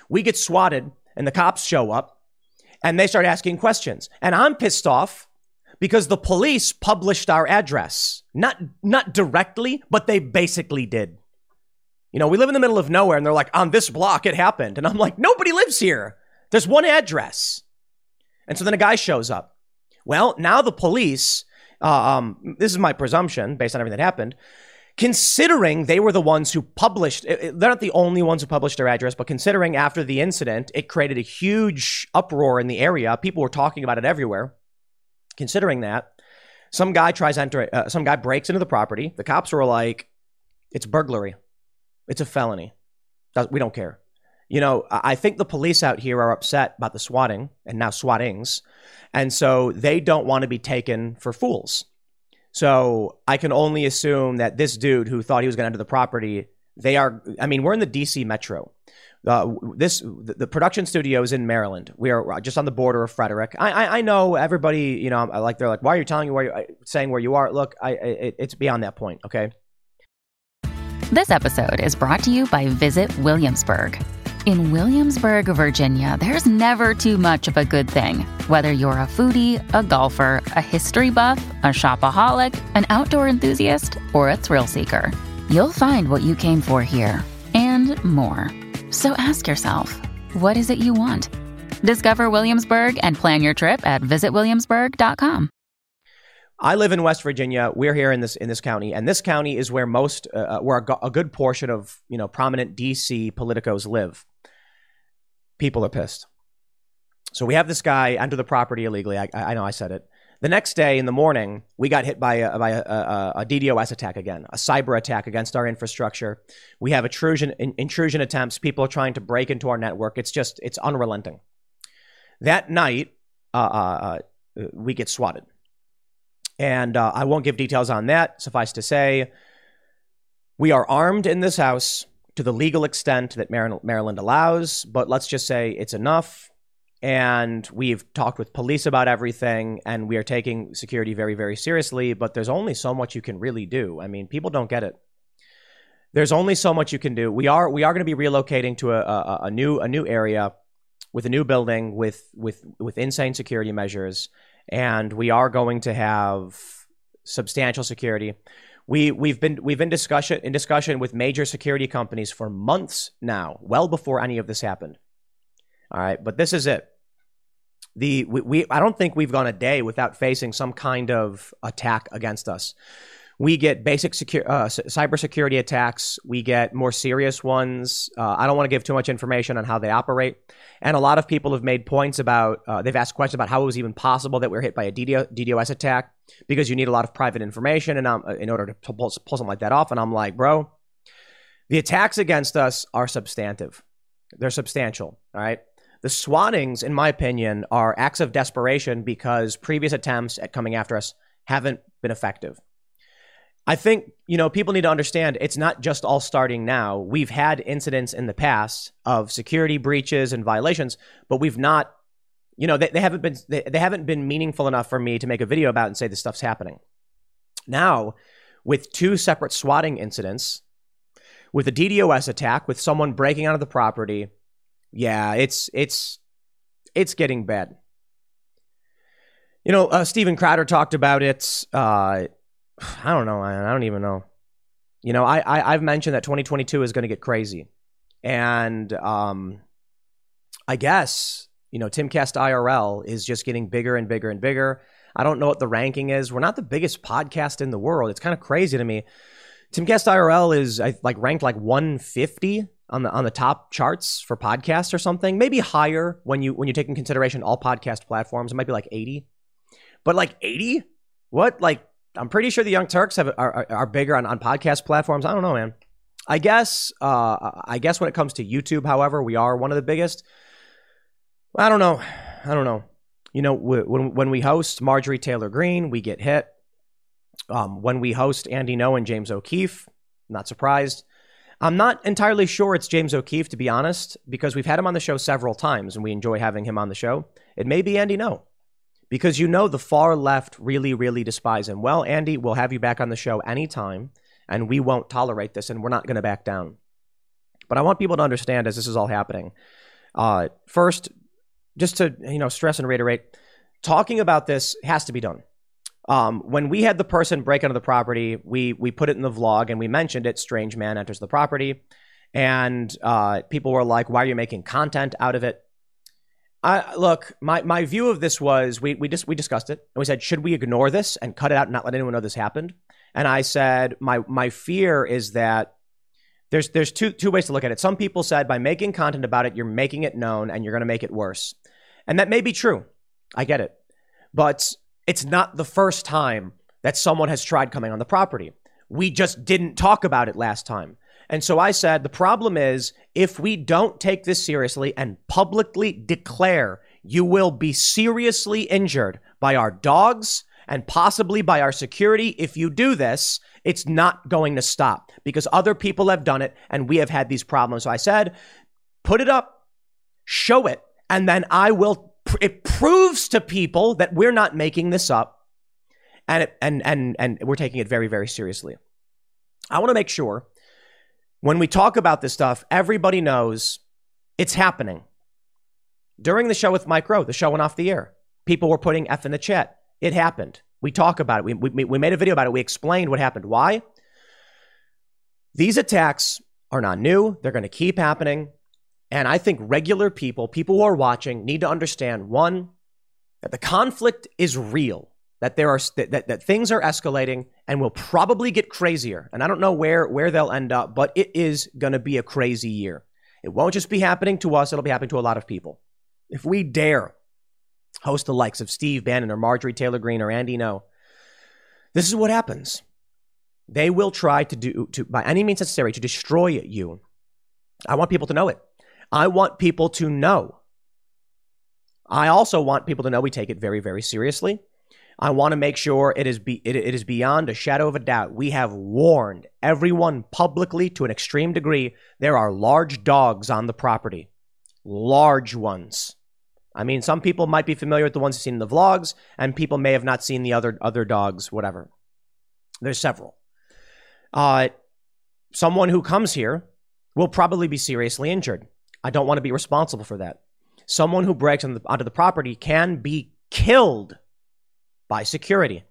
we get swatted and the cops show up and they start asking questions, and I'm pissed off because the police published our address. Not not directly, but they basically did. You know, we live in the middle of nowhere and they're like, on this block it happened. And I'm like, nobody lives here. There's one address. And so then a guy shows up. Well, now the police, uh, um, this is my presumption based on everything that happened, considering they were the ones who published, they're not the only ones who published their address, but considering after the incident, it created a huge uproar in the area. People were talking about it everywhere. Considering that, some guy tries enter, uh, some guy breaks into the property. The cops were like, it's burglary. It's a felony. We don't care. You know, I think the police out here are upset about the swatting and now swattings. And so they don't want to be taken for fools. So I can only assume that this dude who thought he was going to enter the property, they are, I mean, we're in the DC metro. Uh, this the, production studio is in Maryland. We are just on the border of Frederick. I, I, I know everybody. You know, like they're like, why are you telling you where you are? saying where you are? Look, I it, it's beyond that point. Okay. This episode is brought to you by Visit Williamsburg. In Williamsburg, Virginia, there's never too much of a good thing. Whether you're a foodie, a golfer, a history buff, a shopaholic, an outdoor enthusiast, or a thrill seeker, you'll find what you came for here and more. So ask yourself, what is it you want? Discover Williamsburg and plan your trip at visitwilliamsburg.com. I live in West Virginia. We're here in this in this county, and this county is where most, uh, uh where a, a good portion of you know prominent DC politicos live. People are pissed. So we have this guy under the property illegally. I, I know I said it. The next day in the morning, we got hit by a, by a, a, a, DDoS attack again, a cyber attack against our infrastructure. We have intrusion, in, intrusion attempts. People are trying to break into our network. It's just, it's unrelenting. That night, uh, uh, uh we get swatted. And uh, I won't give details on that. Suffice to say, we are armed in this house to the legal extent that Maryland allows, but let's just say it's enough and we've talked with police about everything and we are taking security very very seriously but there's only so much you can really do. I mean people don't get it. There's only so much you can do. We are we are going to be relocating to a, a, a new a new area with a new building with with with insane security measures and we are going to have substantial security. We we've been we've been discussion in discussion with major security companies for months now well before any of this happened. All right, but this is it. The we, we I don't think we've gone a day without facing some kind of attack against us. We get basic secure uh, cybersecurity attacks. We get more serious ones. Uh, I don't want to give too much information on how they operate. And a lot of people have made points about, uh, they've asked questions about how it was even possible that we are hit by a DDo, DDoS attack because you need a lot of private information and um, in order to pull, pull something like that off. And I'm like, bro, the attacks against us are substantive. They're substantial. All right. The swattings, in my opinion, are acts of desperation because previous attempts at coming after us haven't been effective. I think, you know, people need to understand it's not just all starting now. We've had incidents in the past of security breaches and violations, but we've not, you know, they, they haven't been they, they haven't been meaningful enough for me to make a video about and say this stuff's happening. Now, with two separate swatting incidents, with a DDoS attack, with someone breaking onto the property, yeah, it's it's it's getting bad. You know, uh, Steven Crowder talked about it. Uh, I don't know. I, I don't even know. You know, I, I have mentioned that 2022 is going to get crazy, and um, I guess you know Timcast IRL is just getting bigger and bigger and bigger. I don't know what the ranking is. We're not the biggest podcast in the world. It's kind of crazy to me. Timcast IRL is like ranked like 150 on the on the top charts for podcasts or something. Maybe higher when you when you take in consideration all podcast platforms. It might be like 80. But like 80? What? Like I'm pretty sure the Young Turks have are, are bigger on, on podcast platforms. I don't know, man. I guess uh, I guess when it comes to YouTube, however, we are one of the biggest. I don't know. I don't know. You know, when when we host Marjorie Taylor Greene, we get hit. Um, when we host Andy Ngo and James O'Keefe, not surprised. I'm not entirely sure it's James O'Keefe, to be honest, because we've had him on the show several times and we enjoy having him on the show. It may be Andy Ngo, because you know the far left really, really despise him. Well, Andy, we'll have you back on the show anytime, and we won't tolerate this, and we're not going to back down. But I want people to understand as this is all happening. Uh, first, just to you know stress and reiterate, talking about this has to be done. Um, when we had the person break into the property, we we put it in the vlog and we mentioned it. Strange man enters the property, and uh, people were like, "Why are you making content out of it?" I, look, my, my view of this was we we just we discussed it and we said, should we ignore this and cut it out and not let anyone know this happened? And I said, my my fear is that there's there's two two ways to look at it. Some people said by making content about it, you're making it known and you're going to make it worse, and that may be true. I get it, but it's not the first time that someone has tried coming on the property. We just didn't talk about it last time. And so I said the problem is if we don't take this seriously and publicly declare you will be seriously injured by our dogs and possibly by our security, if you do this, it's not going to stop because other people have done it and we have had these problems. So I said, Put it up, show it, and then I will. It proves to people that we're not making this up, and it, and and and we're taking it very very seriously. I want to make sure when we talk about this stuff, everybody knows it's happening. During the show with Mike Rowe, the show went off the air. People were putting F in the chat. It happened. We talk about it. We, we, we made a video about it. We explained what happened. Why? These attacks are not new. They're going to keep happening. And I think regular people, people who are watching, need to understand one, that the conflict is real, that there are that, that, things are escalating and will probably get crazier. And I don't know where where they'll end up, but it is going to be a crazy year. It won't just be happening to us, it'll be happening to a lot of people. If we dare host the likes of Steve Bannon or Marjorie Taylor Greene or Andy Ngo, this is what happens. They will try to do to by any means necessary to destroy you. I want people to know it. I want people to know. I also want people to know we take it very, very seriously. I want to make sure it is be, it, it is beyond a shadow of a doubt. We have warned everyone publicly to an extreme degree. There are large dogs on the property, large ones. I mean, some people might be familiar with the ones you've seen in the vlogs, and people may have not seen the other other dogs. Whatever. There's several. Uh, someone who comes here will probably be seriously injured. I don't want to be responsible for that. Someone who breaks on the, onto the property can be killed by security.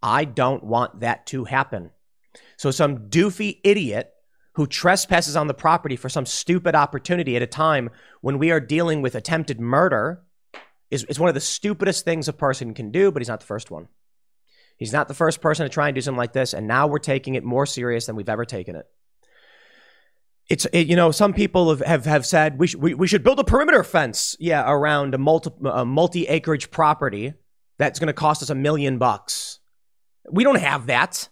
I don't want that to happen. So, some doofy idiot who trespasses on the property for some stupid opportunity at a time when we are dealing with attempted murder is, is one of the stupidest things a person can do, but he's not the first one. He's not the first person to try and do something like this, and now we're taking it more serious than we've ever taken it. It's it, you know some people have, have, have said we, sh- we we should build a perimeter fence yeah around a multi a multi acreage property that's going to cost us a million bucks. We don't have that.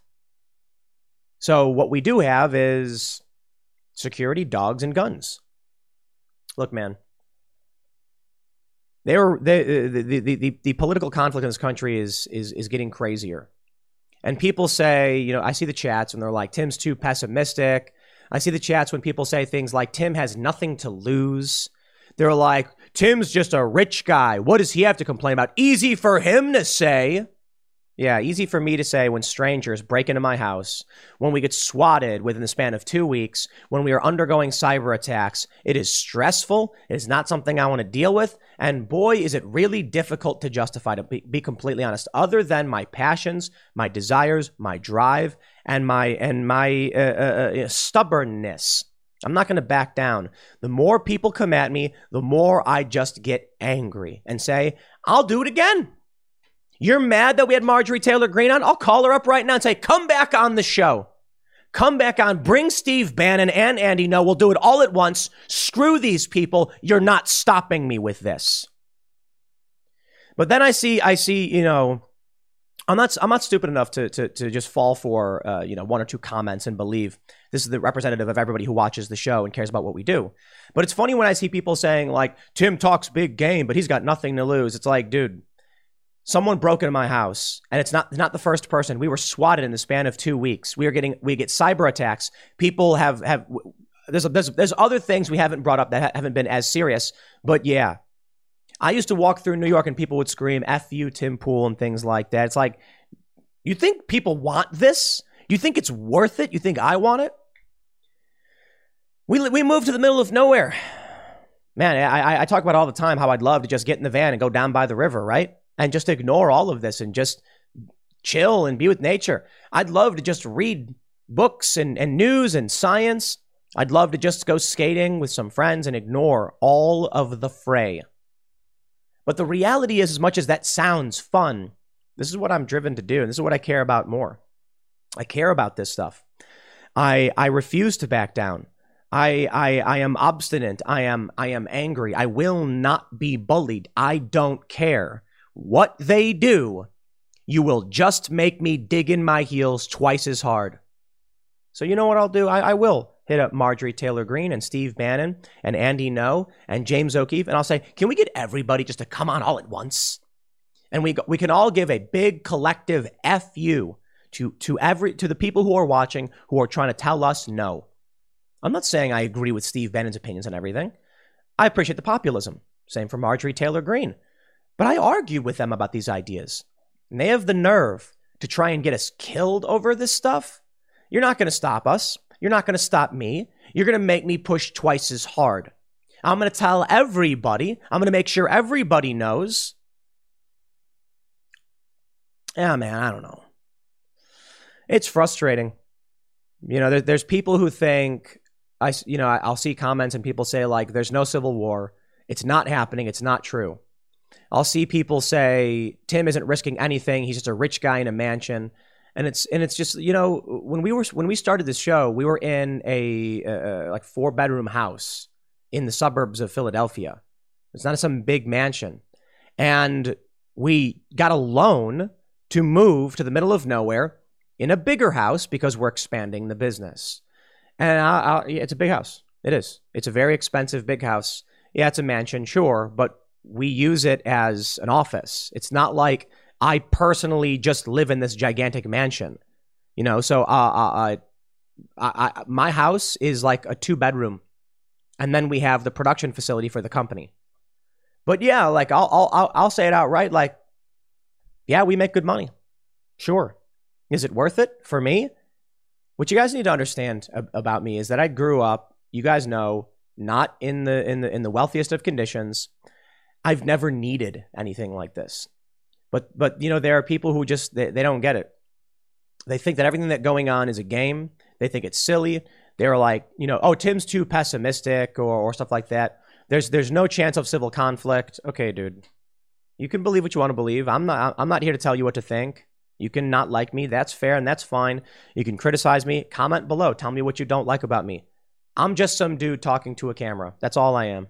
So what we do have is security, dogs, and guns. Look, man. They uh, were they, the, the, the, the political conflict in this country is, is is getting crazier. And people say, you know, I see the chats and they're like, Tim's too pessimistic. I see the chats when people say things like Tim has nothing to lose. They're like, Tim's just a rich guy. What does he have to complain about? Easy for him to say. Yeah, easy for me to say when strangers break into my house, when we get swatted within the span of two weeks, when we are undergoing cyber attacks. It is stressful. It is not something I want to deal with. And boy, is it really difficult to justify, to be, be completely honest, other than my passions, my desires, my drive, and my, and my uh, uh, uh stubbornness. I'm not going to back down. The more people come at me, the more I just get angry and say, I'll do it again. You're mad that we had Marjorie Taylor Greene on? I'll call her up right now and say, come back on the show. Come back on, bring Steve Bannon and Andy Ngo. We'll do it all at once. Screw these people. You're not stopping me with this. But then I see, I see, you know, I'm not I'm not stupid enough to to to just fall for uh, you know one or two comments and believe this is the representative of everybody who watches the show and cares about what we do. But it's funny when I see people saying like Tim talks big game, but he's got nothing to lose. It's like, dude, someone broke into my house, and it's not not the first person. We were swatted in the span of two weeks. We are getting we get cyber attacks. People have have there's there's there's other things we haven't brought up that haven't been as serious. But yeah, I used to walk through New York and people would scream "F you, Tim Pool" and things like that. It's like, you think people want this? You think it's worth it? You think I want it? We we moved to the middle of nowhere, man. I I talk about all the time how I'd love to just get in the van and go down by the river, right, and just ignore all of this and just chill and be with nature. I'd love to just read books and, and news and science. I'd love to just go skating with some friends and ignore all of the fray. But the reality is, as much as that sounds fun, this is what I'm driven to do. And this is what I care about more. I care about this stuff. I, I refuse to back down. I, I, I am obstinate. I am, I am angry. I will not be bullied. I don't care what they do. You will just make me dig in my heels twice as hard. So you know what I'll do? I, I will hit up Marjorie Taylor Greene and Steve Bannon and Andy Ngo and James O'Keefe, and I'll say, can we get everybody just to come on all at once? And we we can all give a big collective fu to to every to the people who are watching who are trying to tell us no. I'm not saying I agree with Steve Bannon's opinions on everything. I appreciate the populism. Same for Marjorie Taylor Greene. But I argue with them about these ideas. And they have the nerve to try and get us killed over this stuff. You're not going to stop us. You're not going to stop me. You're going to make me push twice as hard. I'm going to tell everybody. I'm going to make sure everybody knows. Yeah, man, I don't know. It's frustrating. You know, there, there's people who think I, you know, I'll see comments and people say like, "There's no civil war. It's not happening. It's not true." I'll see people say Tim isn't risking anything. He's just a rich guy in a mansion and it's and it's just you know when we were when we started this show we were in a, a like four bedroom house in the suburbs of Philadelphia. It's not some big mansion, and we got a loan to move to the middle of nowhere in a bigger house because we're expanding the business. And I, I, it's a big house. It is. It's a very expensive big house. Yeah, it's a mansion, sure, but we use it as an office. It's not like I personally just live in this gigantic mansion. You know, so uh, uh, uh I, I, my house is like a two bedroom, and then we have the production facility for the company. But yeah, like I'll I'll I'll say it outright. Like, yeah, we make good money. Sure, is it worth it for me? What you guys need to understand about me is that I grew up. You guys know, not in the in the in the wealthiest of conditions. I've never needed anything like this. But but you know there are people who just they, they don't get it. They think that everything that's going on is a game. They think it's silly. They're like, you know, oh, Tim's too pessimistic or, or stuff like that. There's there's no chance of civil conflict. Okay, dude. You can believe what you want to believe. I'm not I'm not here to tell you what to think. You can not like me. That's fair and that's fine. You can criticize me. Comment below. Tell me what you don't like about me. I'm just some dude talking to a camera. That's all I am.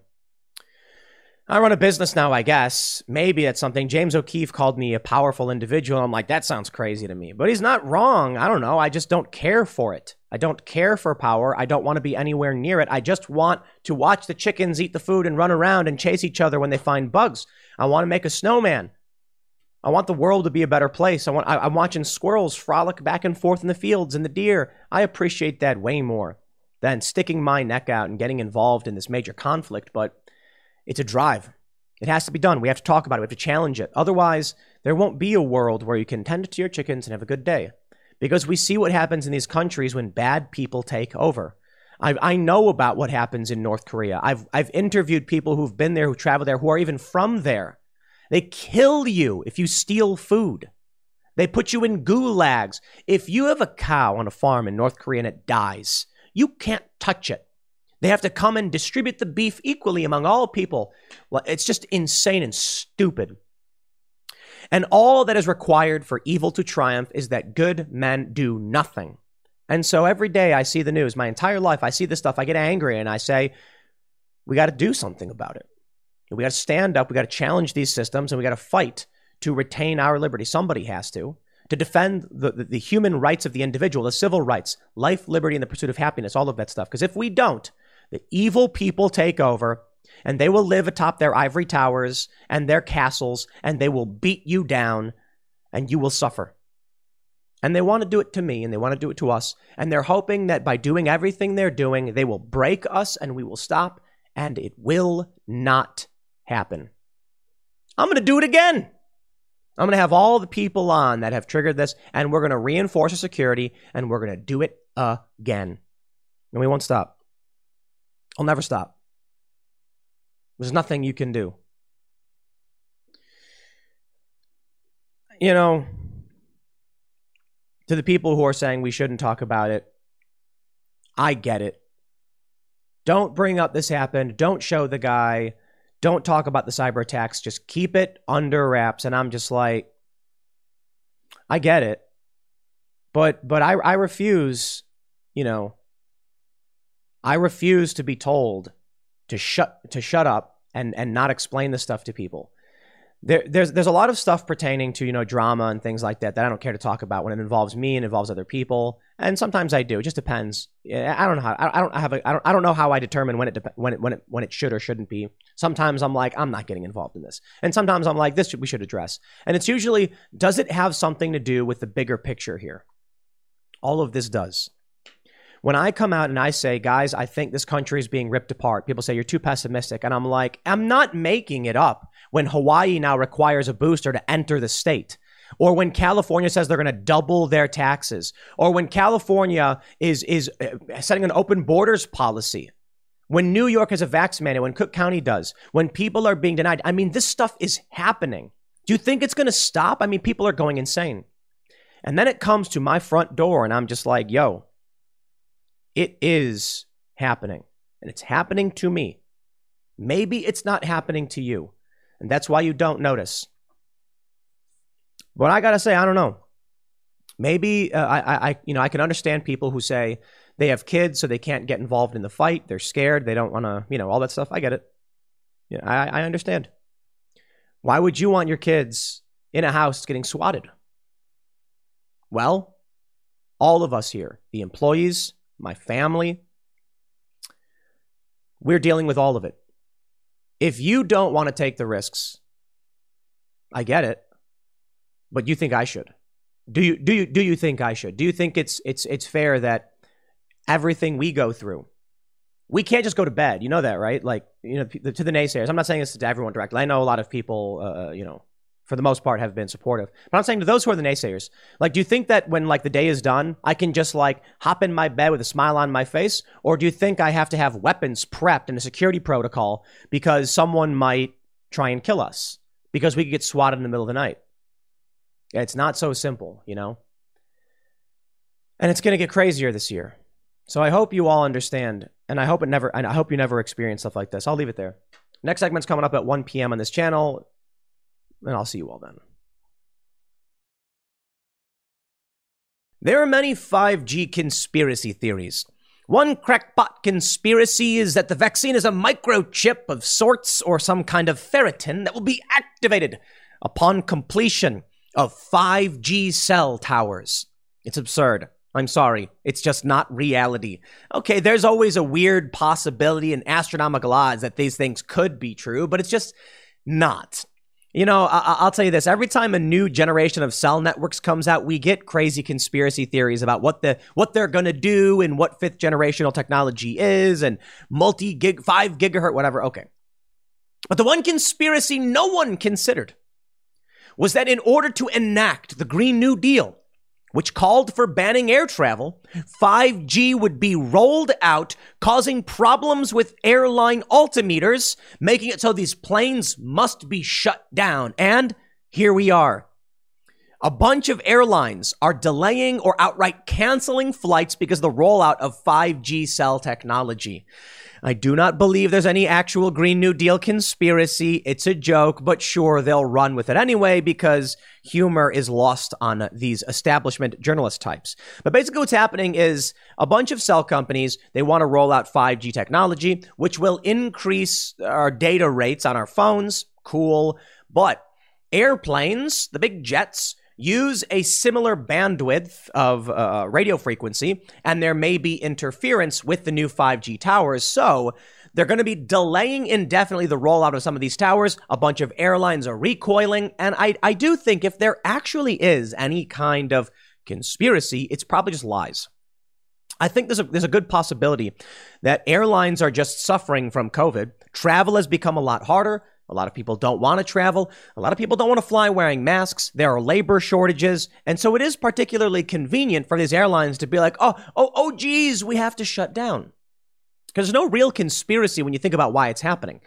I run a business now, I guess. Maybe that's something. James O'Keefe called me a powerful individual. I'm like, that sounds crazy to me. But he's not wrong. I don't know. I just don't care for it. I don't care for power. I don't want to be anywhere near it. I just want to watch the chickens eat the food and run around and chase each other when they find bugs. I want to make a snowman. I want the world to be a better place. I want I, I'm watching squirrels frolic back and forth in the fields and the deer. I appreciate that way more than sticking my neck out and getting involved in this major conflict, but it's a drive. It has to be done. We have to talk about it. We have to challenge it. Otherwise, there won't be a world where you can tend to your chickens and have a good day. Because we see what happens in these countries when bad people take over. I, I know about what happens in North Korea. I've, I've interviewed people who've been there, who travel there, who are even from there. They kill you if you steal food. They put you in gulags. If you have a cow on a farm in North Korea and it dies, you can't touch it. They have to come and distribute the beef equally among all people. Well, It's just insane and stupid. And all that is required for evil to triumph is that good men do nothing. And so every day I see the news, my entire life, I see this stuff, I get angry and I say, we got to do something about it. We got to stand up, we got to challenge these systems, and we got to fight to retain our liberty. Somebody has to. To defend the, the, the human rights of the individual, the civil rights, life, liberty, and the pursuit of happiness, all of that stuff. Because if we don't, the evil people take over and they will live atop their ivory towers and their castles and they will beat you down and you will suffer. And they want to do it to me and they want to do it to us. And they're hoping that by doing everything they're doing, they will break us and we will stop. And it will not happen. I'm going to do it again. I'm going to have all the people on that have triggered this, and we're going to reinforce the security, and we're going to do it again. And we won't stop. I'll never stop. There's nothing you can do. You know, to the people who are saying we shouldn't talk about it, I get it. Don't bring up this happened. Don't show the guy. Don't talk about the cyber attacks. Just keep it under wraps. And I'm just like, I get it. But but I I refuse, you know, I refuse to be told to shut to shut up and and not explain the stuff to people. There, there's there's a lot of stuff pertaining to you know drama and things like that that I don't care to talk about when it involves me and involves other people. And sometimes I do. It just depends. I don't know how. I don't have. A, I don't. I don't know how I determine when it when it when it when it should or shouldn't be. Sometimes I'm like I'm not getting involved in this, and sometimes I'm like this we should address. And it's usually does it have something to do with the bigger picture here? All of this does. When I come out and I say, guys, I think this country is being ripped apart, people say, you're too pessimistic. And I'm like, I'm not making it up when Hawaii now requires a booster to enter the state or when California says they're going to double their taxes, or when California is is uh, setting an open borders policy, when New York has a vax mandate, when Cook County does, when people are being denied. I mean, this stuff is happening. Do you think it's going to stop? I mean, people are going insane. And then it comes to my front door, and I'm just like, yo, it is happening. And it's happening to me. Maybe it's not happening to you. And that's why you don't notice. But I gotta say, I don't know. Maybe uh, I, I, you know, I can understand people who say they have kids, so they can't get involved in the fight. They're scared. They don't want to, you know, all that stuff. I get it. Yeah, I, I understand. Why would you want your kids in a house getting swatted? Well, all of us here, the employees, my family, we're dealing with all of it. If you don't want to take the risks, I get it but you think I should. Do you do you do you think I should? Do you think it's it's it's fair that everything we go through we can't just go to bed. You know that, right? Like, you know, to the naysayers. I'm not saying this to everyone directly. I know a lot of people, uh, you know, for the most part, have been supportive. But I'm saying to those who are the naysayers, like, do you think that when like the day is done, I can just like hop in my bed with a smile on my face, or do you think I have to have weapons prepped and a security protocol because someone might try and kill us because we could get swatted in the middle of the night? It's not so simple, you know? And it's going to get crazier this year. So I hope you all understand, and I hope it never, and I hope you never experience stuff like this. I'll leave it there. Next segment's coming up at 1 p.m. on this channel, and I'll see you all then. There are many 5G conspiracy theories. One crackpot conspiracy is that the vaccine is a microchip of sorts or some kind of ferritin that will be activated upon completion of 5G cell towers. It's absurd. I'm sorry. It's just not reality. Okay, there's always a weird possibility and astronomical odds that these things could be true, but it's just not. You know, I- will tell you this: every time a new generation of cell networks comes out, we get crazy conspiracy theories about what the what they're going to do and what fifth generational technology is, and multi gig, five gigahertz, whatever. Okay, but the one conspiracy no one considered was that in order to enact the Green New Deal, which called for banning air travel, 5G would be rolled out, causing problems with airline altimeters, making it so these planes must be shut down. And here we are. A bunch of airlines are delaying or outright canceling flights because of the rollout of 5G cell technology. I do not believe there's any actual Green New Deal conspiracy. It's a joke, but sure, they'll run with it anyway because humor is lost on these establishment journalist types. But basically, what's happening is a bunch of cell companies, they want to roll out 5G technology, which will increase our data rates on our phones. Cool. But airplanes, the big jets, use a similar bandwidth of uh, radio frequency, and there may be interference with the new 5G towers. So they're going to be delaying indefinitely the rollout of some of these towers. A bunch of airlines are recoiling. And I, I do think if there actually is any kind of conspiracy, it's probably just lies. I think there's a, there's a good possibility that airlines are just suffering from COVID. Travel has become a lot harder. A lot of people don't want to travel. A lot of people don't want to fly wearing masks. There are labor shortages. And so it is particularly convenient for these airlines to be like, oh, oh, oh, geez, we have to shut down. Because there's no real conspiracy when you think about why it's happening.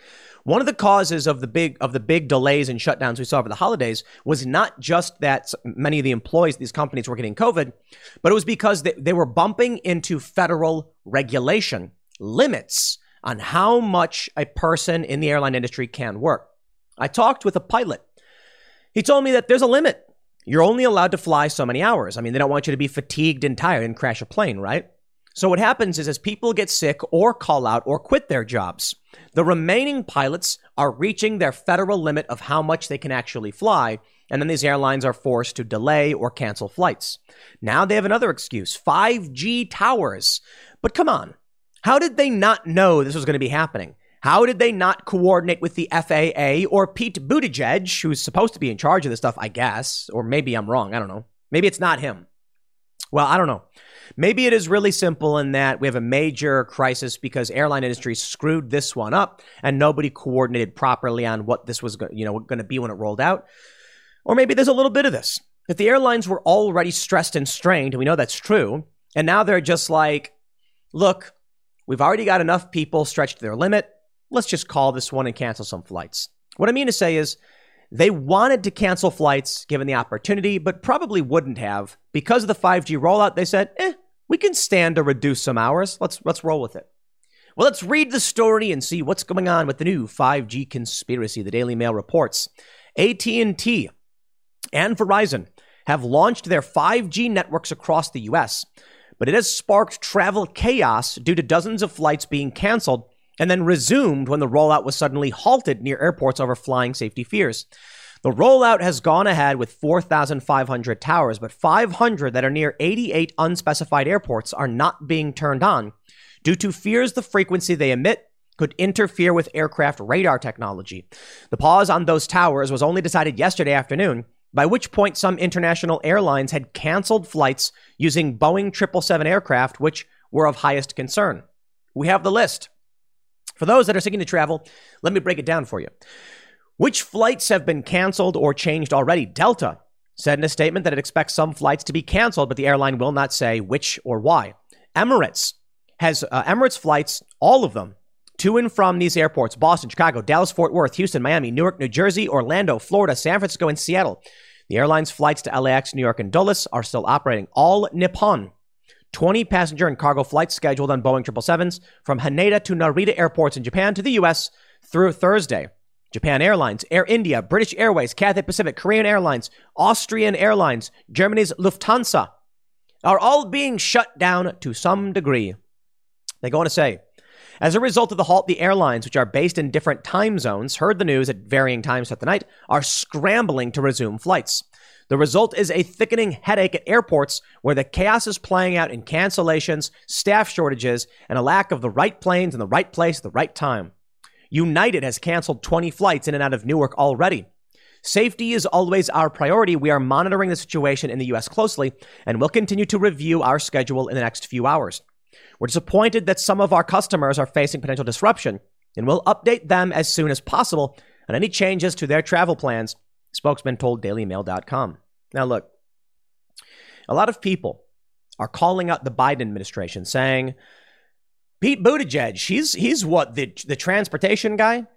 One of the causes of the big of the big delays and shutdowns we saw over the holidays was not just that many of the employees these companies were getting COVID, but it was because they, they were bumping into federal regulation limits on how much a person in the airline industry can work. I talked with a pilot. He told me that there's a limit. You're only allowed to fly so many hours. I mean, they don't want you to be fatigued and tired and crash a plane, right? So what happens is as people get sick or call out or quit their jobs, the remaining pilots are reaching their federal limit of how much they can actually fly, and then these airlines are forced to delay or cancel flights. Now they have another excuse 5G towers. But come on, how did they not know this was going to be happening? How did they not coordinate with the FAA or Pete Buttigieg, who's supposed to be in charge of this stuff, I guess? Or maybe I'm wrong. I don't know. Maybe it's not him. Well, I don't know. Maybe it is really simple in that we have a major crisis because airline industry screwed this one up and nobody coordinated properly on what this was, you know, going to be when it rolled out. Or maybe there's a little bit of this. If the airlines were already stressed and strained, and we know that's true, and now they're just like, look, we've already got enough people stretched to their limit. Let's just call this one and cancel some flights. What I mean to say is, they wanted to cancel flights given the opportunity, but probably wouldn't have. Because of the 5G rollout, they said, eh, we can stand to reduce some hours. Let's, let's roll with it. Well, let's read the story and see what's going on with the new 5G conspiracy. The Daily Mail reports AT&T and Verizon have launched their 5G networks across the US, but it has sparked travel chaos due to dozens of flights being canceled and then resumed when the rollout was suddenly halted near airports over flying safety fears. The rollout has gone ahead with 4,500 towers, but 500 that are near 88 unspecified airports are not being turned on due to fears the frequency they emit could interfere with aircraft radar technology. The pause on those towers was only decided yesterday afternoon, by which point some international airlines had canceled flights using Boeing 777 aircraft, which were of highest concern. We have the list. For those that are seeking to travel, let me break it down for you. Which flights have been canceled or changed already? Delta said in a statement that it expects some flights to be canceled, but the airline will not say which or why. Emirates has uh, Emirates flights, all of them, to and from these airports Boston, Chicago, Dallas, Fort Worth, Houston, Miami, Newark, New Jersey, Orlando, Florida, San Francisco, and Seattle. The airline's flights to LAX, New York, and Dulles are still operating. All Nippon 20 passenger and cargo flights scheduled on Boeing 777s from Haneda to Narita airports in Japan to the U.S. through Thursday. Japan Airlines, Air India, British Airways, Cathay Pacific, Korean Airlines, Austrian Airlines, Germany's Lufthansa are all being shut down to some degree. They go on to say, as a result of the halt, the airlines, which are based in different time zones, heard the news at varying times throughout the night, are scrambling to resume flights. The result is a thickening headache at airports where the chaos is playing out in cancellations, staff shortages, and a lack of the right planes in the right place at the right time. United has canceled 20 flights in and out of Newark already. Safety is always our priority. We are monitoring the situation in the U.S. closely and will continue to review our schedule in the next few hours. We're disappointed that some of our customers are facing potential disruption and we'll update them as soon as possible on any changes to their travel plans spokesman told dailymail.com. Now, look, a lot of people are calling out the Biden administration saying, Pete Buttigieg, he's, he's what, the, the transportation guy?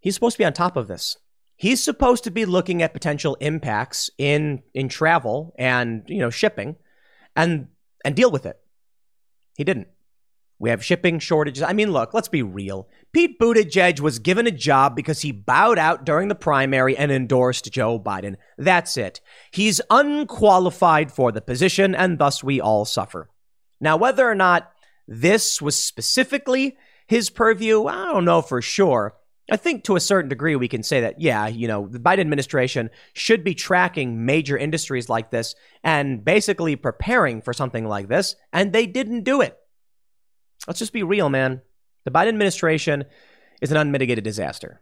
He's supposed to be on top of this. He's supposed to be looking at potential impacts in, in travel and, you know, shipping and, and deal with it. He didn't. We have shipping shortages. I mean, look, let's be real. Pete Buttigieg was given a job because he bowed out during the primary and endorsed Joe Biden. That's it. He's unqualified for the position, and thus we all suffer. Now, whether or not this was specifically his purview, I don't know for sure. I think to a certain degree we can say that, yeah, you know, the Biden administration should be tracking major industries like this and basically preparing for something like this, and they didn't do it. Let's just be real, man. The Biden administration is an unmitigated disaster.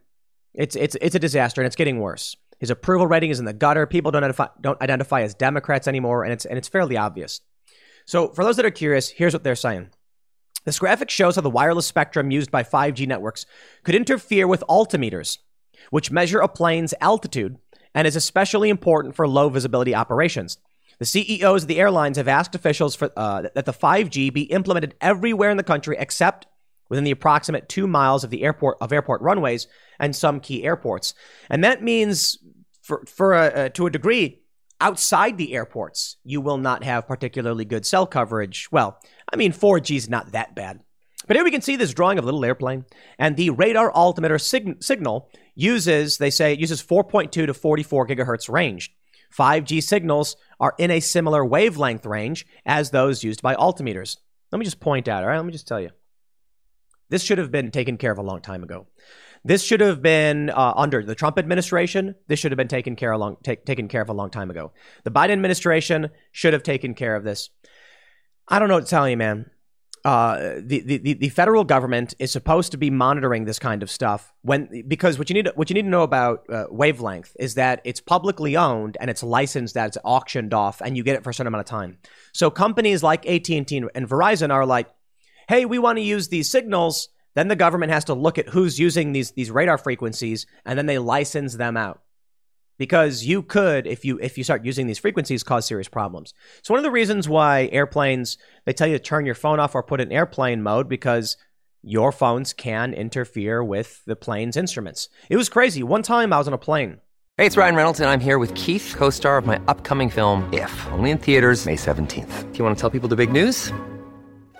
It's it's it's a disaster, and it's getting worse. His approval rating is in the gutter. People don't identify don't identify as Democrats anymore, and it's and it's fairly obvious. So, for those that are curious, here's what they're saying. This graphic shows how the wireless spectrum used by 5G networks could interfere with altimeters, which measure a plane's altitude and is especially important for low visibility operations. The CEOs of the airlines have asked officials for, uh, that the 5G be implemented everywhere in the country except within the approximate two miles of the airport of airport runways and some key airports. And that means, for, for a, to a degree, outside the airports, you will not have particularly good cell coverage. Well, I mean, 4G is not that bad. But here we can see this drawing of a little airplane, and the radar altimeter sig- signal uses, they say, it uses 4.2 to 44 gigahertz range. 5G signals are in a similar wavelength range as those used by altimeters. Let me just point out, all right? Let me just tell you. This should have been taken care of a long time ago. This should have been uh, under the Trump administration. This should have been taken care, of long, take, taken care of a long time ago. The Biden administration should have taken care of this. I don't know what to tell you, man. Uh, the, the the federal government is supposed to be monitoring this kind of stuff when because what you need what you need to know about uh, wavelength is that it's publicly owned and it's licensed that it's auctioned off and you get it for a certain amount of time. So companies like AT and T and Verizon are like, hey, we want to use these signals. Then the government has to look at who's using these these radar frequencies and then they license them out because you could if you if you start using these frequencies cause serious problems. So one of the reasons why airplanes they tell you to turn your phone off or put in airplane mode because your phones can interfere with the plane's instruments. It was crazy. One time i was on a plane. Hey it's ryan reynolds and i'm here with keith co-star of my upcoming film if only in theaters may 17th do you want to tell people the big news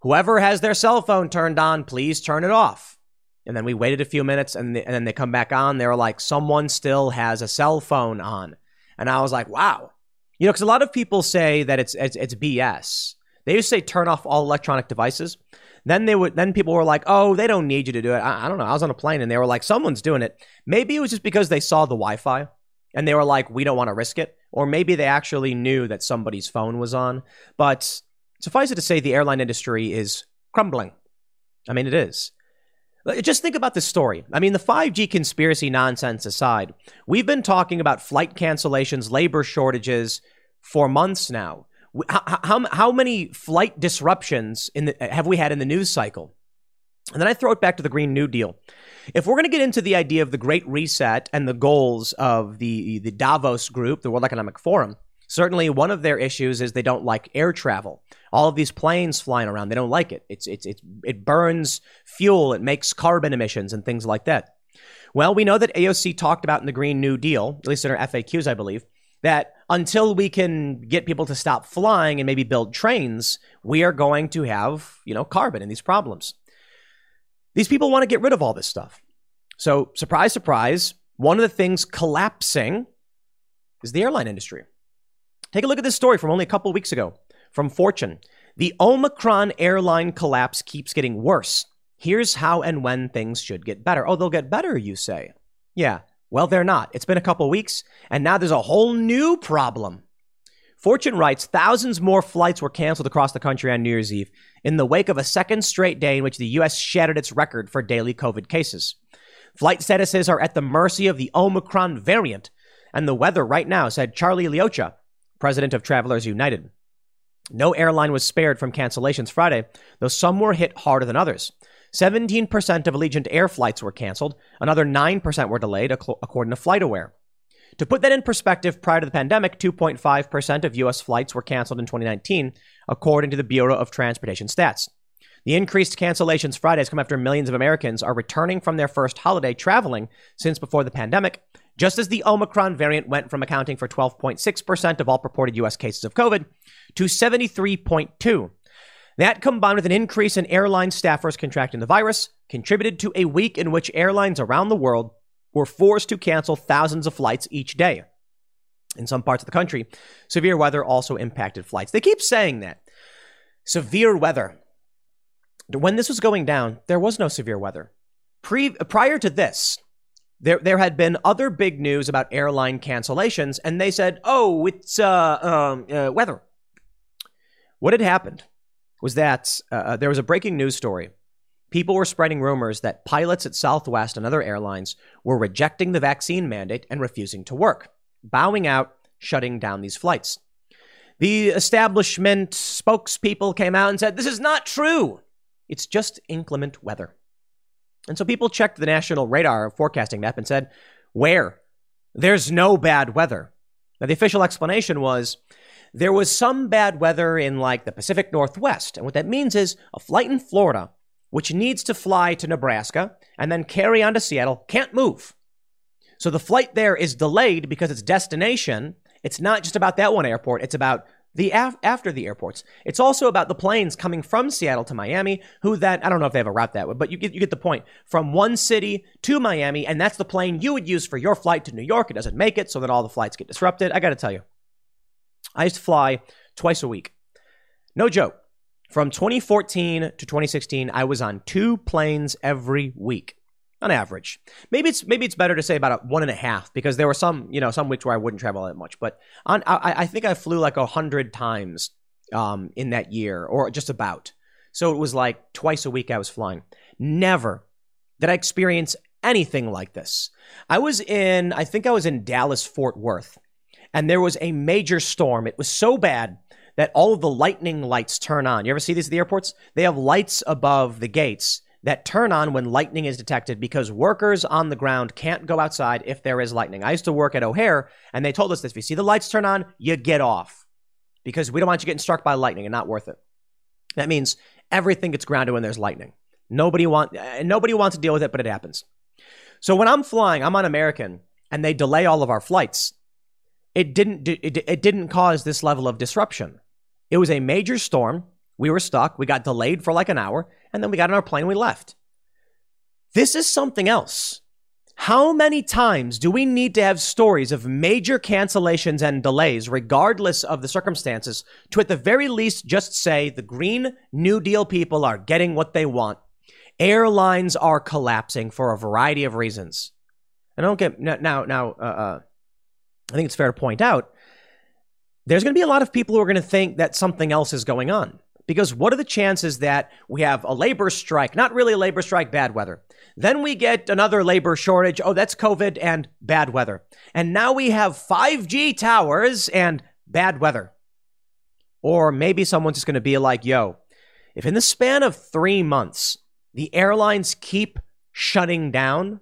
Whoever has their cell phone turned on, please turn it off. And then we waited a few minutes and, and then they come back on. They were like, someone still has a cell phone on. And I was like, wow. You know, because a lot of people say that it's, it's, it's BS. They used to say turn off all electronic devices. Then they would. Then people were like, "Oh, they don't need you to do it." I, I, don't know. I was on a plane and they were like, "Someone's doing it." Maybe it was just because they saw the Wi-Fi and they were like, "We don't want to risk it," or maybe they actually knew that somebody's phone was on. But Suffice it to say, the airline industry is crumbling. I mean, it is. Just think about this story. I mean, the 5G conspiracy nonsense aside, we've been talking about flight cancellations, labor shortages for months now. How, how, how many flight disruptions the, have we had in the news cycle? And then I throw it back to the Green New Deal. If we're going to get into the idea of the Great Reset and the goals of the, the Davos Group, the World Economic Forum, Certainly, one of their issues is they don't like air travel. All of these planes flying around, they don't like it. It's, it's, it's, it burns fuel, it makes carbon emissions, and things like that. Well, we know that AOC talked about in the Green New Deal, at least in her FAQs, I believe, that until we can get people to stop flying and maybe build trains, we are going to have, you know, carbon and these problems. These people want to get rid of all this stuff. So, surprise, surprise, one of the things collapsing is the airline industry. Take a look at this story from only a couple weeks ago from Fortune. The Omicron airline collapse keeps getting worse. Here's how and when things should get better. Oh, they'll get better, you say? Yeah. Well, they're not. It's been a couple weeks, and now there's a whole new problem. Fortune writes thousands more flights were canceled across the country on New Year's Eve in the wake of a second straight day in which the U.S. shattered its record for daily COVID cases. Flight statuses are at the mercy of the Omicron variant, and the weather right now, said Charlie Leocha, president of Travelers United. No airline was spared from cancellations Friday, though some were hit harder than others. 17% of Allegiant Air flights were canceled, another 9% were delayed, according to FlightAware. To put that in perspective, prior to the pandemic, 2.5% of U.S. flights were canceled in 2019, according to the Bureau of Transportation Stats. The increased cancellations Fridays come after millions of Americans are returning from their first holiday traveling since before the pandemic, just as the Omicron variant went from accounting for 12.6% of all purported US cases of COVID to 73.2. That combined with an increase in airline staffers contracting the virus contributed to a week in which airlines around the world were forced to cancel thousands of flights each day. In some parts of the country, severe weather also impacted flights. They keep saying that. Severe weather. When this was going down, there was no severe weather. Pre- prior to this, there there had been other big news about airline cancellations, and they said, "Oh, it's uh, um, uh, weather." What had happened was that uh, uh, there was a breaking news story. People were spreading rumors that pilots at Southwest and other airlines were rejecting the vaccine mandate and refusing to work, bowing out, shutting down these flights. The establishment spokespeople came out and said, This is not true. It's just inclement weather. And so people checked the national radar forecasting map and said, where? There's no bad weather. Now, the official explanation was there was some bad weather in like the Pacific Northwest. And what that means is a flight in Florida, which needs to fly to Nebraska and then carry on to Seattle, can't move. So the flight there is delayed because its destination, it's not just about that one airport, it's about the af- after the airports. It's also about the planes coming from Seattle to Miami, who that I don't know if they have a route that way, but you get you get the point. From one city to Miami, and that's the plane you would use for your flight to New York. It doesn't make it, so that all the flights get disrupted. I got to tell you, I used to fly twice a week. No joke. From 2014 to 2016, I was on two planes every week on average. Maybe it's maybe it's better to say about one and a half because there were some you know some weeks where I wouldn't travel that much. But on I, I think I flew like a hundred times um, in that year or just about. So it was like twice a week I was flying. Never did I experience anything like this. I was in I think I was in Dallas Fort Worth, and there was a major storm. It was so bad that all of the lightning lights turn on. You ever see these at the airports? They have lights above the gates that turn on when lightning is detected because workers on the ground can't go outside if there is lightning. I used to work at O'Hare and they told us this if you see the lights turn on, you get off because we don't want you getting struck by lightning and not worth it. That means everything gets grounded when there's lightning. Nobody want eh, nobody wants to deal with it, but it happens. So when I'm flying, I'm on American and they delay all of our flights. It didn't it, it didn't cause this level of disruption. It was a major storm. We were stuck. We got delayed for like an hour and then we got on our plane we left. This is something else. How many times do we need to have stories of major cancellations and delays, regardless of the circumstances, to at the very least just say the Green New Deal people are getting what they want? Airlines are collapsing for a variety of reasons. And I don't get now. Now, uh, uh, I think it's fair to point out there's going to be a lot of people who are going to think that something else is going on. Because what are the chances that we have a labor strike, not really a labor strike, bad weather? Then we get another labor shortage. Oh, that's COVID and bad weather. And now we have 5G towers and bad weather. Or maybe someone's just going to be like, yo, if in the span of three months, the airlines keep shutting down,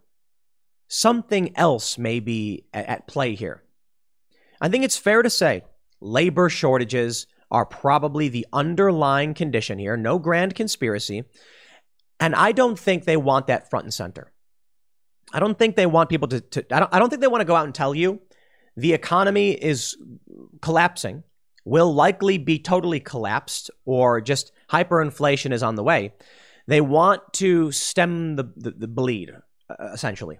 something else may be at play here. I think it's fair to say labor shortages are probably the underlying condition here. No grand conspiracy. And I don't think they want that front and center. I don't think they want people to, to I, don't, I don't think they want to go out and tell you the economy is collapsing, will likely be totally collapsed, or just hyperinflation is on the way. They want to stem the, the, the bleed, uh, essentially.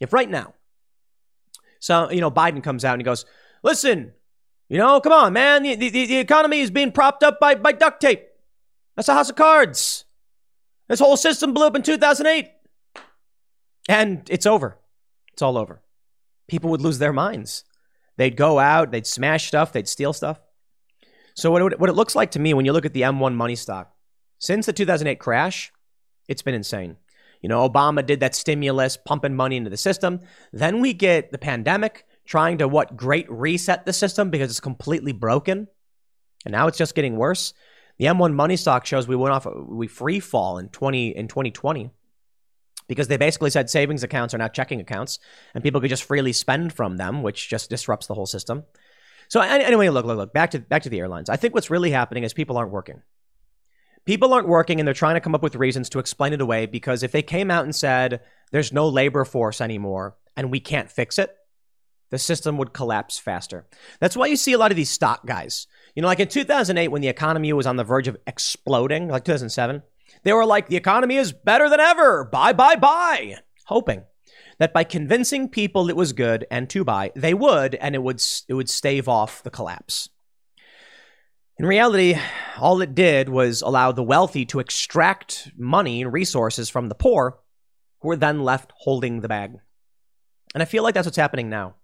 If right now, so, you know, Biden comes out and he goes, listen, you know, come on, man. The, the, the economy is being propped up by, by duct tape. That's a house of cards. This whole system blew up in 2008. And it's over. It's all over. People would lose their minds. They'd go out, they'd smash stuff, they'd steal stuff. So, what it, what it looks like to me when you look at the M1 money stock, since the 2008 crash, it's been insane. You know, Obama did that stimulus, pumping money into the system. Then we get the pandemic trying to what great reset the system because it's completely broken. And now it's just getting worse. The M1 money stock shows we went off we free fall in 20 in 2020 because they basically said savings accounts are now checking accounts and people could just freely spend from them, which just disrupts the whole system. So anyway, look, look, look, back to back to the airlines. I think what's really happening is people aren't working. People aren't working and they're trying to come up with reasons to explain it away because if they came out and said there's no labor force anymore and we can't fix it, the system would collapse faster. That's why you see a lot of these stock guys. You know, like in 2008, when the economy was on the verge of exploding, like 2007, they were like, the economy is better than ever. Buy, buy, buy. Hoping that by convincing people it was good and to buy, they would, and it would, it would stave off the collapse. In reality, all it did was allow the wealthy to extract money and resources from the poor, who were then left holding the bag. And I feel like that's what's happening now.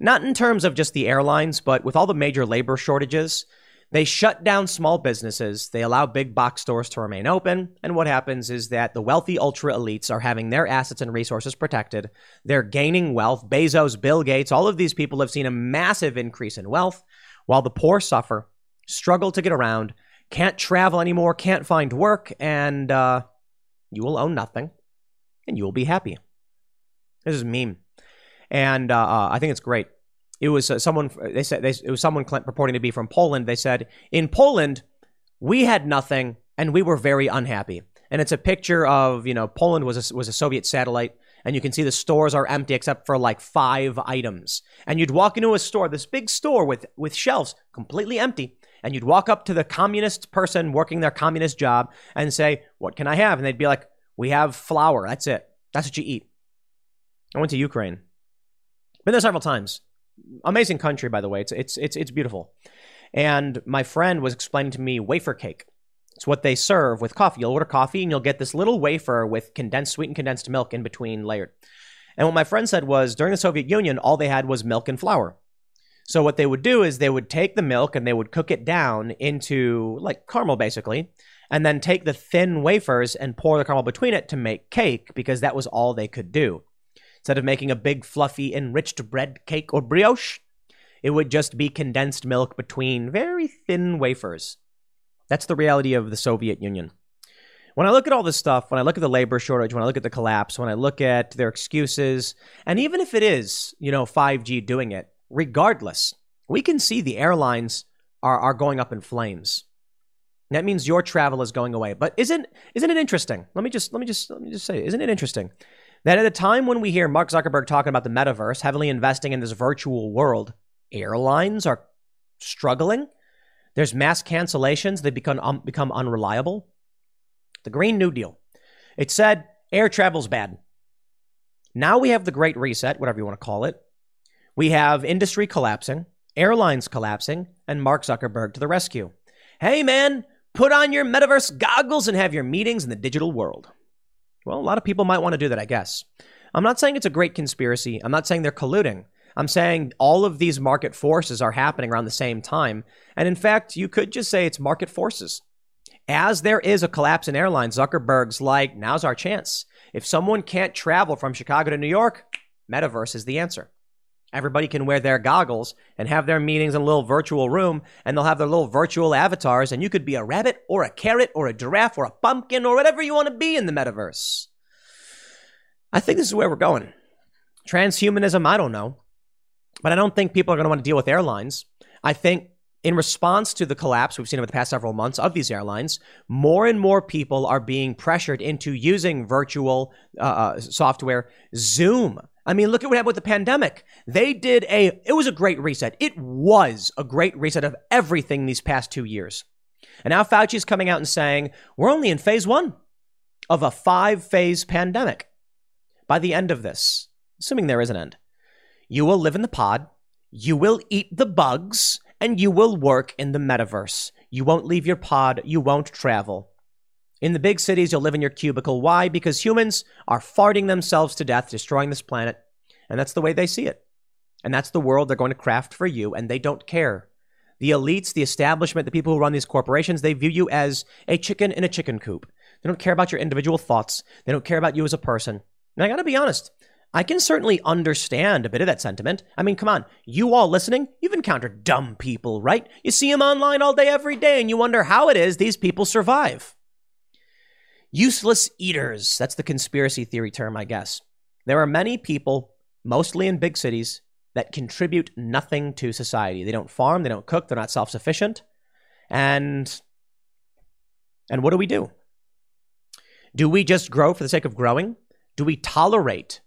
Not in terms of just the airlines, but with all the major labor shortages, they shut down small businesses, they allow big box stores to remain open, and what happens is that the wealthy ultra elites are having their assets and resources protected. They're gaining wealth. Bezos, Bill Gates, all of these people have seen a massive increase in wealth, while the poor suffer, struggle to get around, can't travel anymore, can't find work, and uh, you will own nothing, and you will be happy. This is meme and uh, uh, I think it's great. It was uh, someone they said they, it was someone purporting to be from Poland. They said in Poland we had nothing and we were very unhappy. And it's a picture of you know Poland was a, was a Soviet satellite and you can see the stores are empty except for like five items. And you'd walk into a store, this big store with, with shelves completely empty, and you'd walk up to the communist person working their communist job and say, What can I have? And they'd be like, We have flour. That's it. That's what you eat. I went to Ukraine. Been there several times. Amazing country, by the way. It's it's it's it's beautiful. And my friend was explaining to me wafer cake. It's what they serve with coffee. You'll order coffee and you'll get this little wafer with condensed, sweetened condensed milk in between layered. And what my friend said was during the Soviet Union, all they had was milk and flour. So what they would do is they would take the milk and they would cook it down into like caramel basically, and then take the thin wafers and pour the caramel between it to make cake because that was all they could do. Instead of making a big fluffy enriched bread cake or brioche, it would just be condensed milk between very thin wafers. That's the reality of the Soviet Union. When I look at all this stuff, when I look at the labor shortage, when I look at the collapse, when I look at their excuses, and even if it is, you know, 5G doing it, regardless, we can see the airlines are, are going up in flames. That means your travel is going away. But isn't isn't it interesting? Let me just let me just let me just say, isn't it interesting that at a time when we hear Mark Zuckerberg talking about the metaverse, heavily investing in this virtual world, airlines are struggling there's mass cancellations, they become, um, become unreliable. The Green New Deal. It said air travel's bad. Now we have the Great Reset, whatever you want to call it. We have industry collapsing, airlines collapsing, and Mark Zuckerberg to the rescue. Hey, man, put on your metaverse goggles and have your meetings in the digital world. Well, a lot of people might want to do that, I guess. I'm not saying it's a great conspiracy. I'm not saying they're colluding. I'm saying all of these market forces are happening around the same time. And in fact, you could just say it's market forces. As there is a collapse in airlines, Zuckerberg's like, now's our chance. If someone can't travel from Chicago to New York, metaverse is the answer. Everybody can wear their goggles and have their meetings in a little virtual room, and they'll have their little virtual avatars, and you could be a rabbit or a carrot or a giraffe or a pumpkin or whatever you want to be in the metaverse. I think this is where we're going. Transhumanism, I don't know. But I don't think people are going to want to deal with airlines. I think in response to the collapse we've seen over the past several months of these airlines, more and more people are being pressured into using virtual uh, uh, software. Zoom. I mean, look at what happened with the pandemic. They did a, it was a great reset. It was a great reset of everything these past two years. And now Fauci's coming out and saying, we're only in phase one of a five phase pandemic. By the end of this, assuming there is an end, you will live in the pod, you will eat the bugs, and you will work in the metaverse. You won't leave your pod, you won't travel. In the big cities, you'll live in your cubicle. Why? Because humans are farting themselves to death, destroying this planet. And that's the way they see it. And that's the world they're going to craft for you, and they don't care. The elites, the establishment, the people who run these corporations, they view you as a chicken in a chicken coop. They don't care about your individual thoughts. They don't care about you as a person. And I gotta be honest, I can certainly understand a bit of that sentiment. I mean, come on, you all listening, you've encountered dumb people, right? You see them online all day, every day, and you wonder how it is these people survive. Useless eaters. That's the conspiracy theory term, I guess. There are many people, mostly in big cities, that contribute nothing to society. They don't farm, they don't cook, they're not self sufficient. And, and what do we do? Do we just grow for the sake of growing? Do we tolerate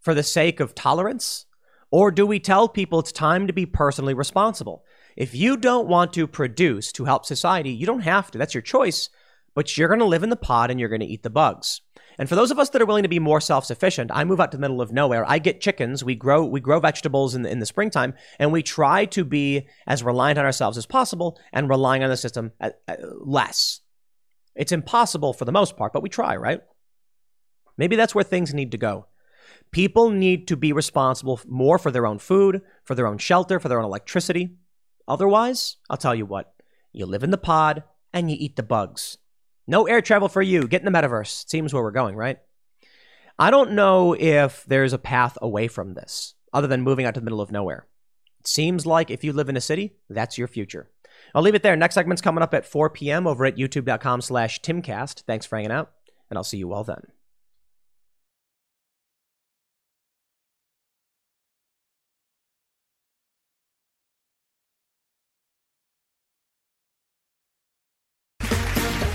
for the sake of tolerance? Or do we tell people it's time to be personally responsible? If you don't want to produce to help society, you don't have to. That's your choice. But you're going to live in the pod and you're going to eat the bugs. And for those of us that are willing to be more self-sufficient, I move out to the middle of nowhere. I get chickens. We grow we grow vegetables in the, in the springtime, and we try to be as reliant on ourselves as possible and relying on the system uh, uh, less. It's impossible for the most part, but we try, right? Maybe that's where things need to go. People need to be responsible more for their own food, for their own shelter, for their own electricity. Otherwise, I'll tell you what, you live in the pod and you eat the bugs. No air travel for you. Get in the metaverse. Seems where we're going, right? I don't know if there's a path away from this other than moving out to the middle of nowhere. It seems like if you live in a city, that's your future. I'll leave it there. Next segment's coming up at 4 p.m. over at youtube.com slash timcast. Thanks for hanging out, and I'll see you all then.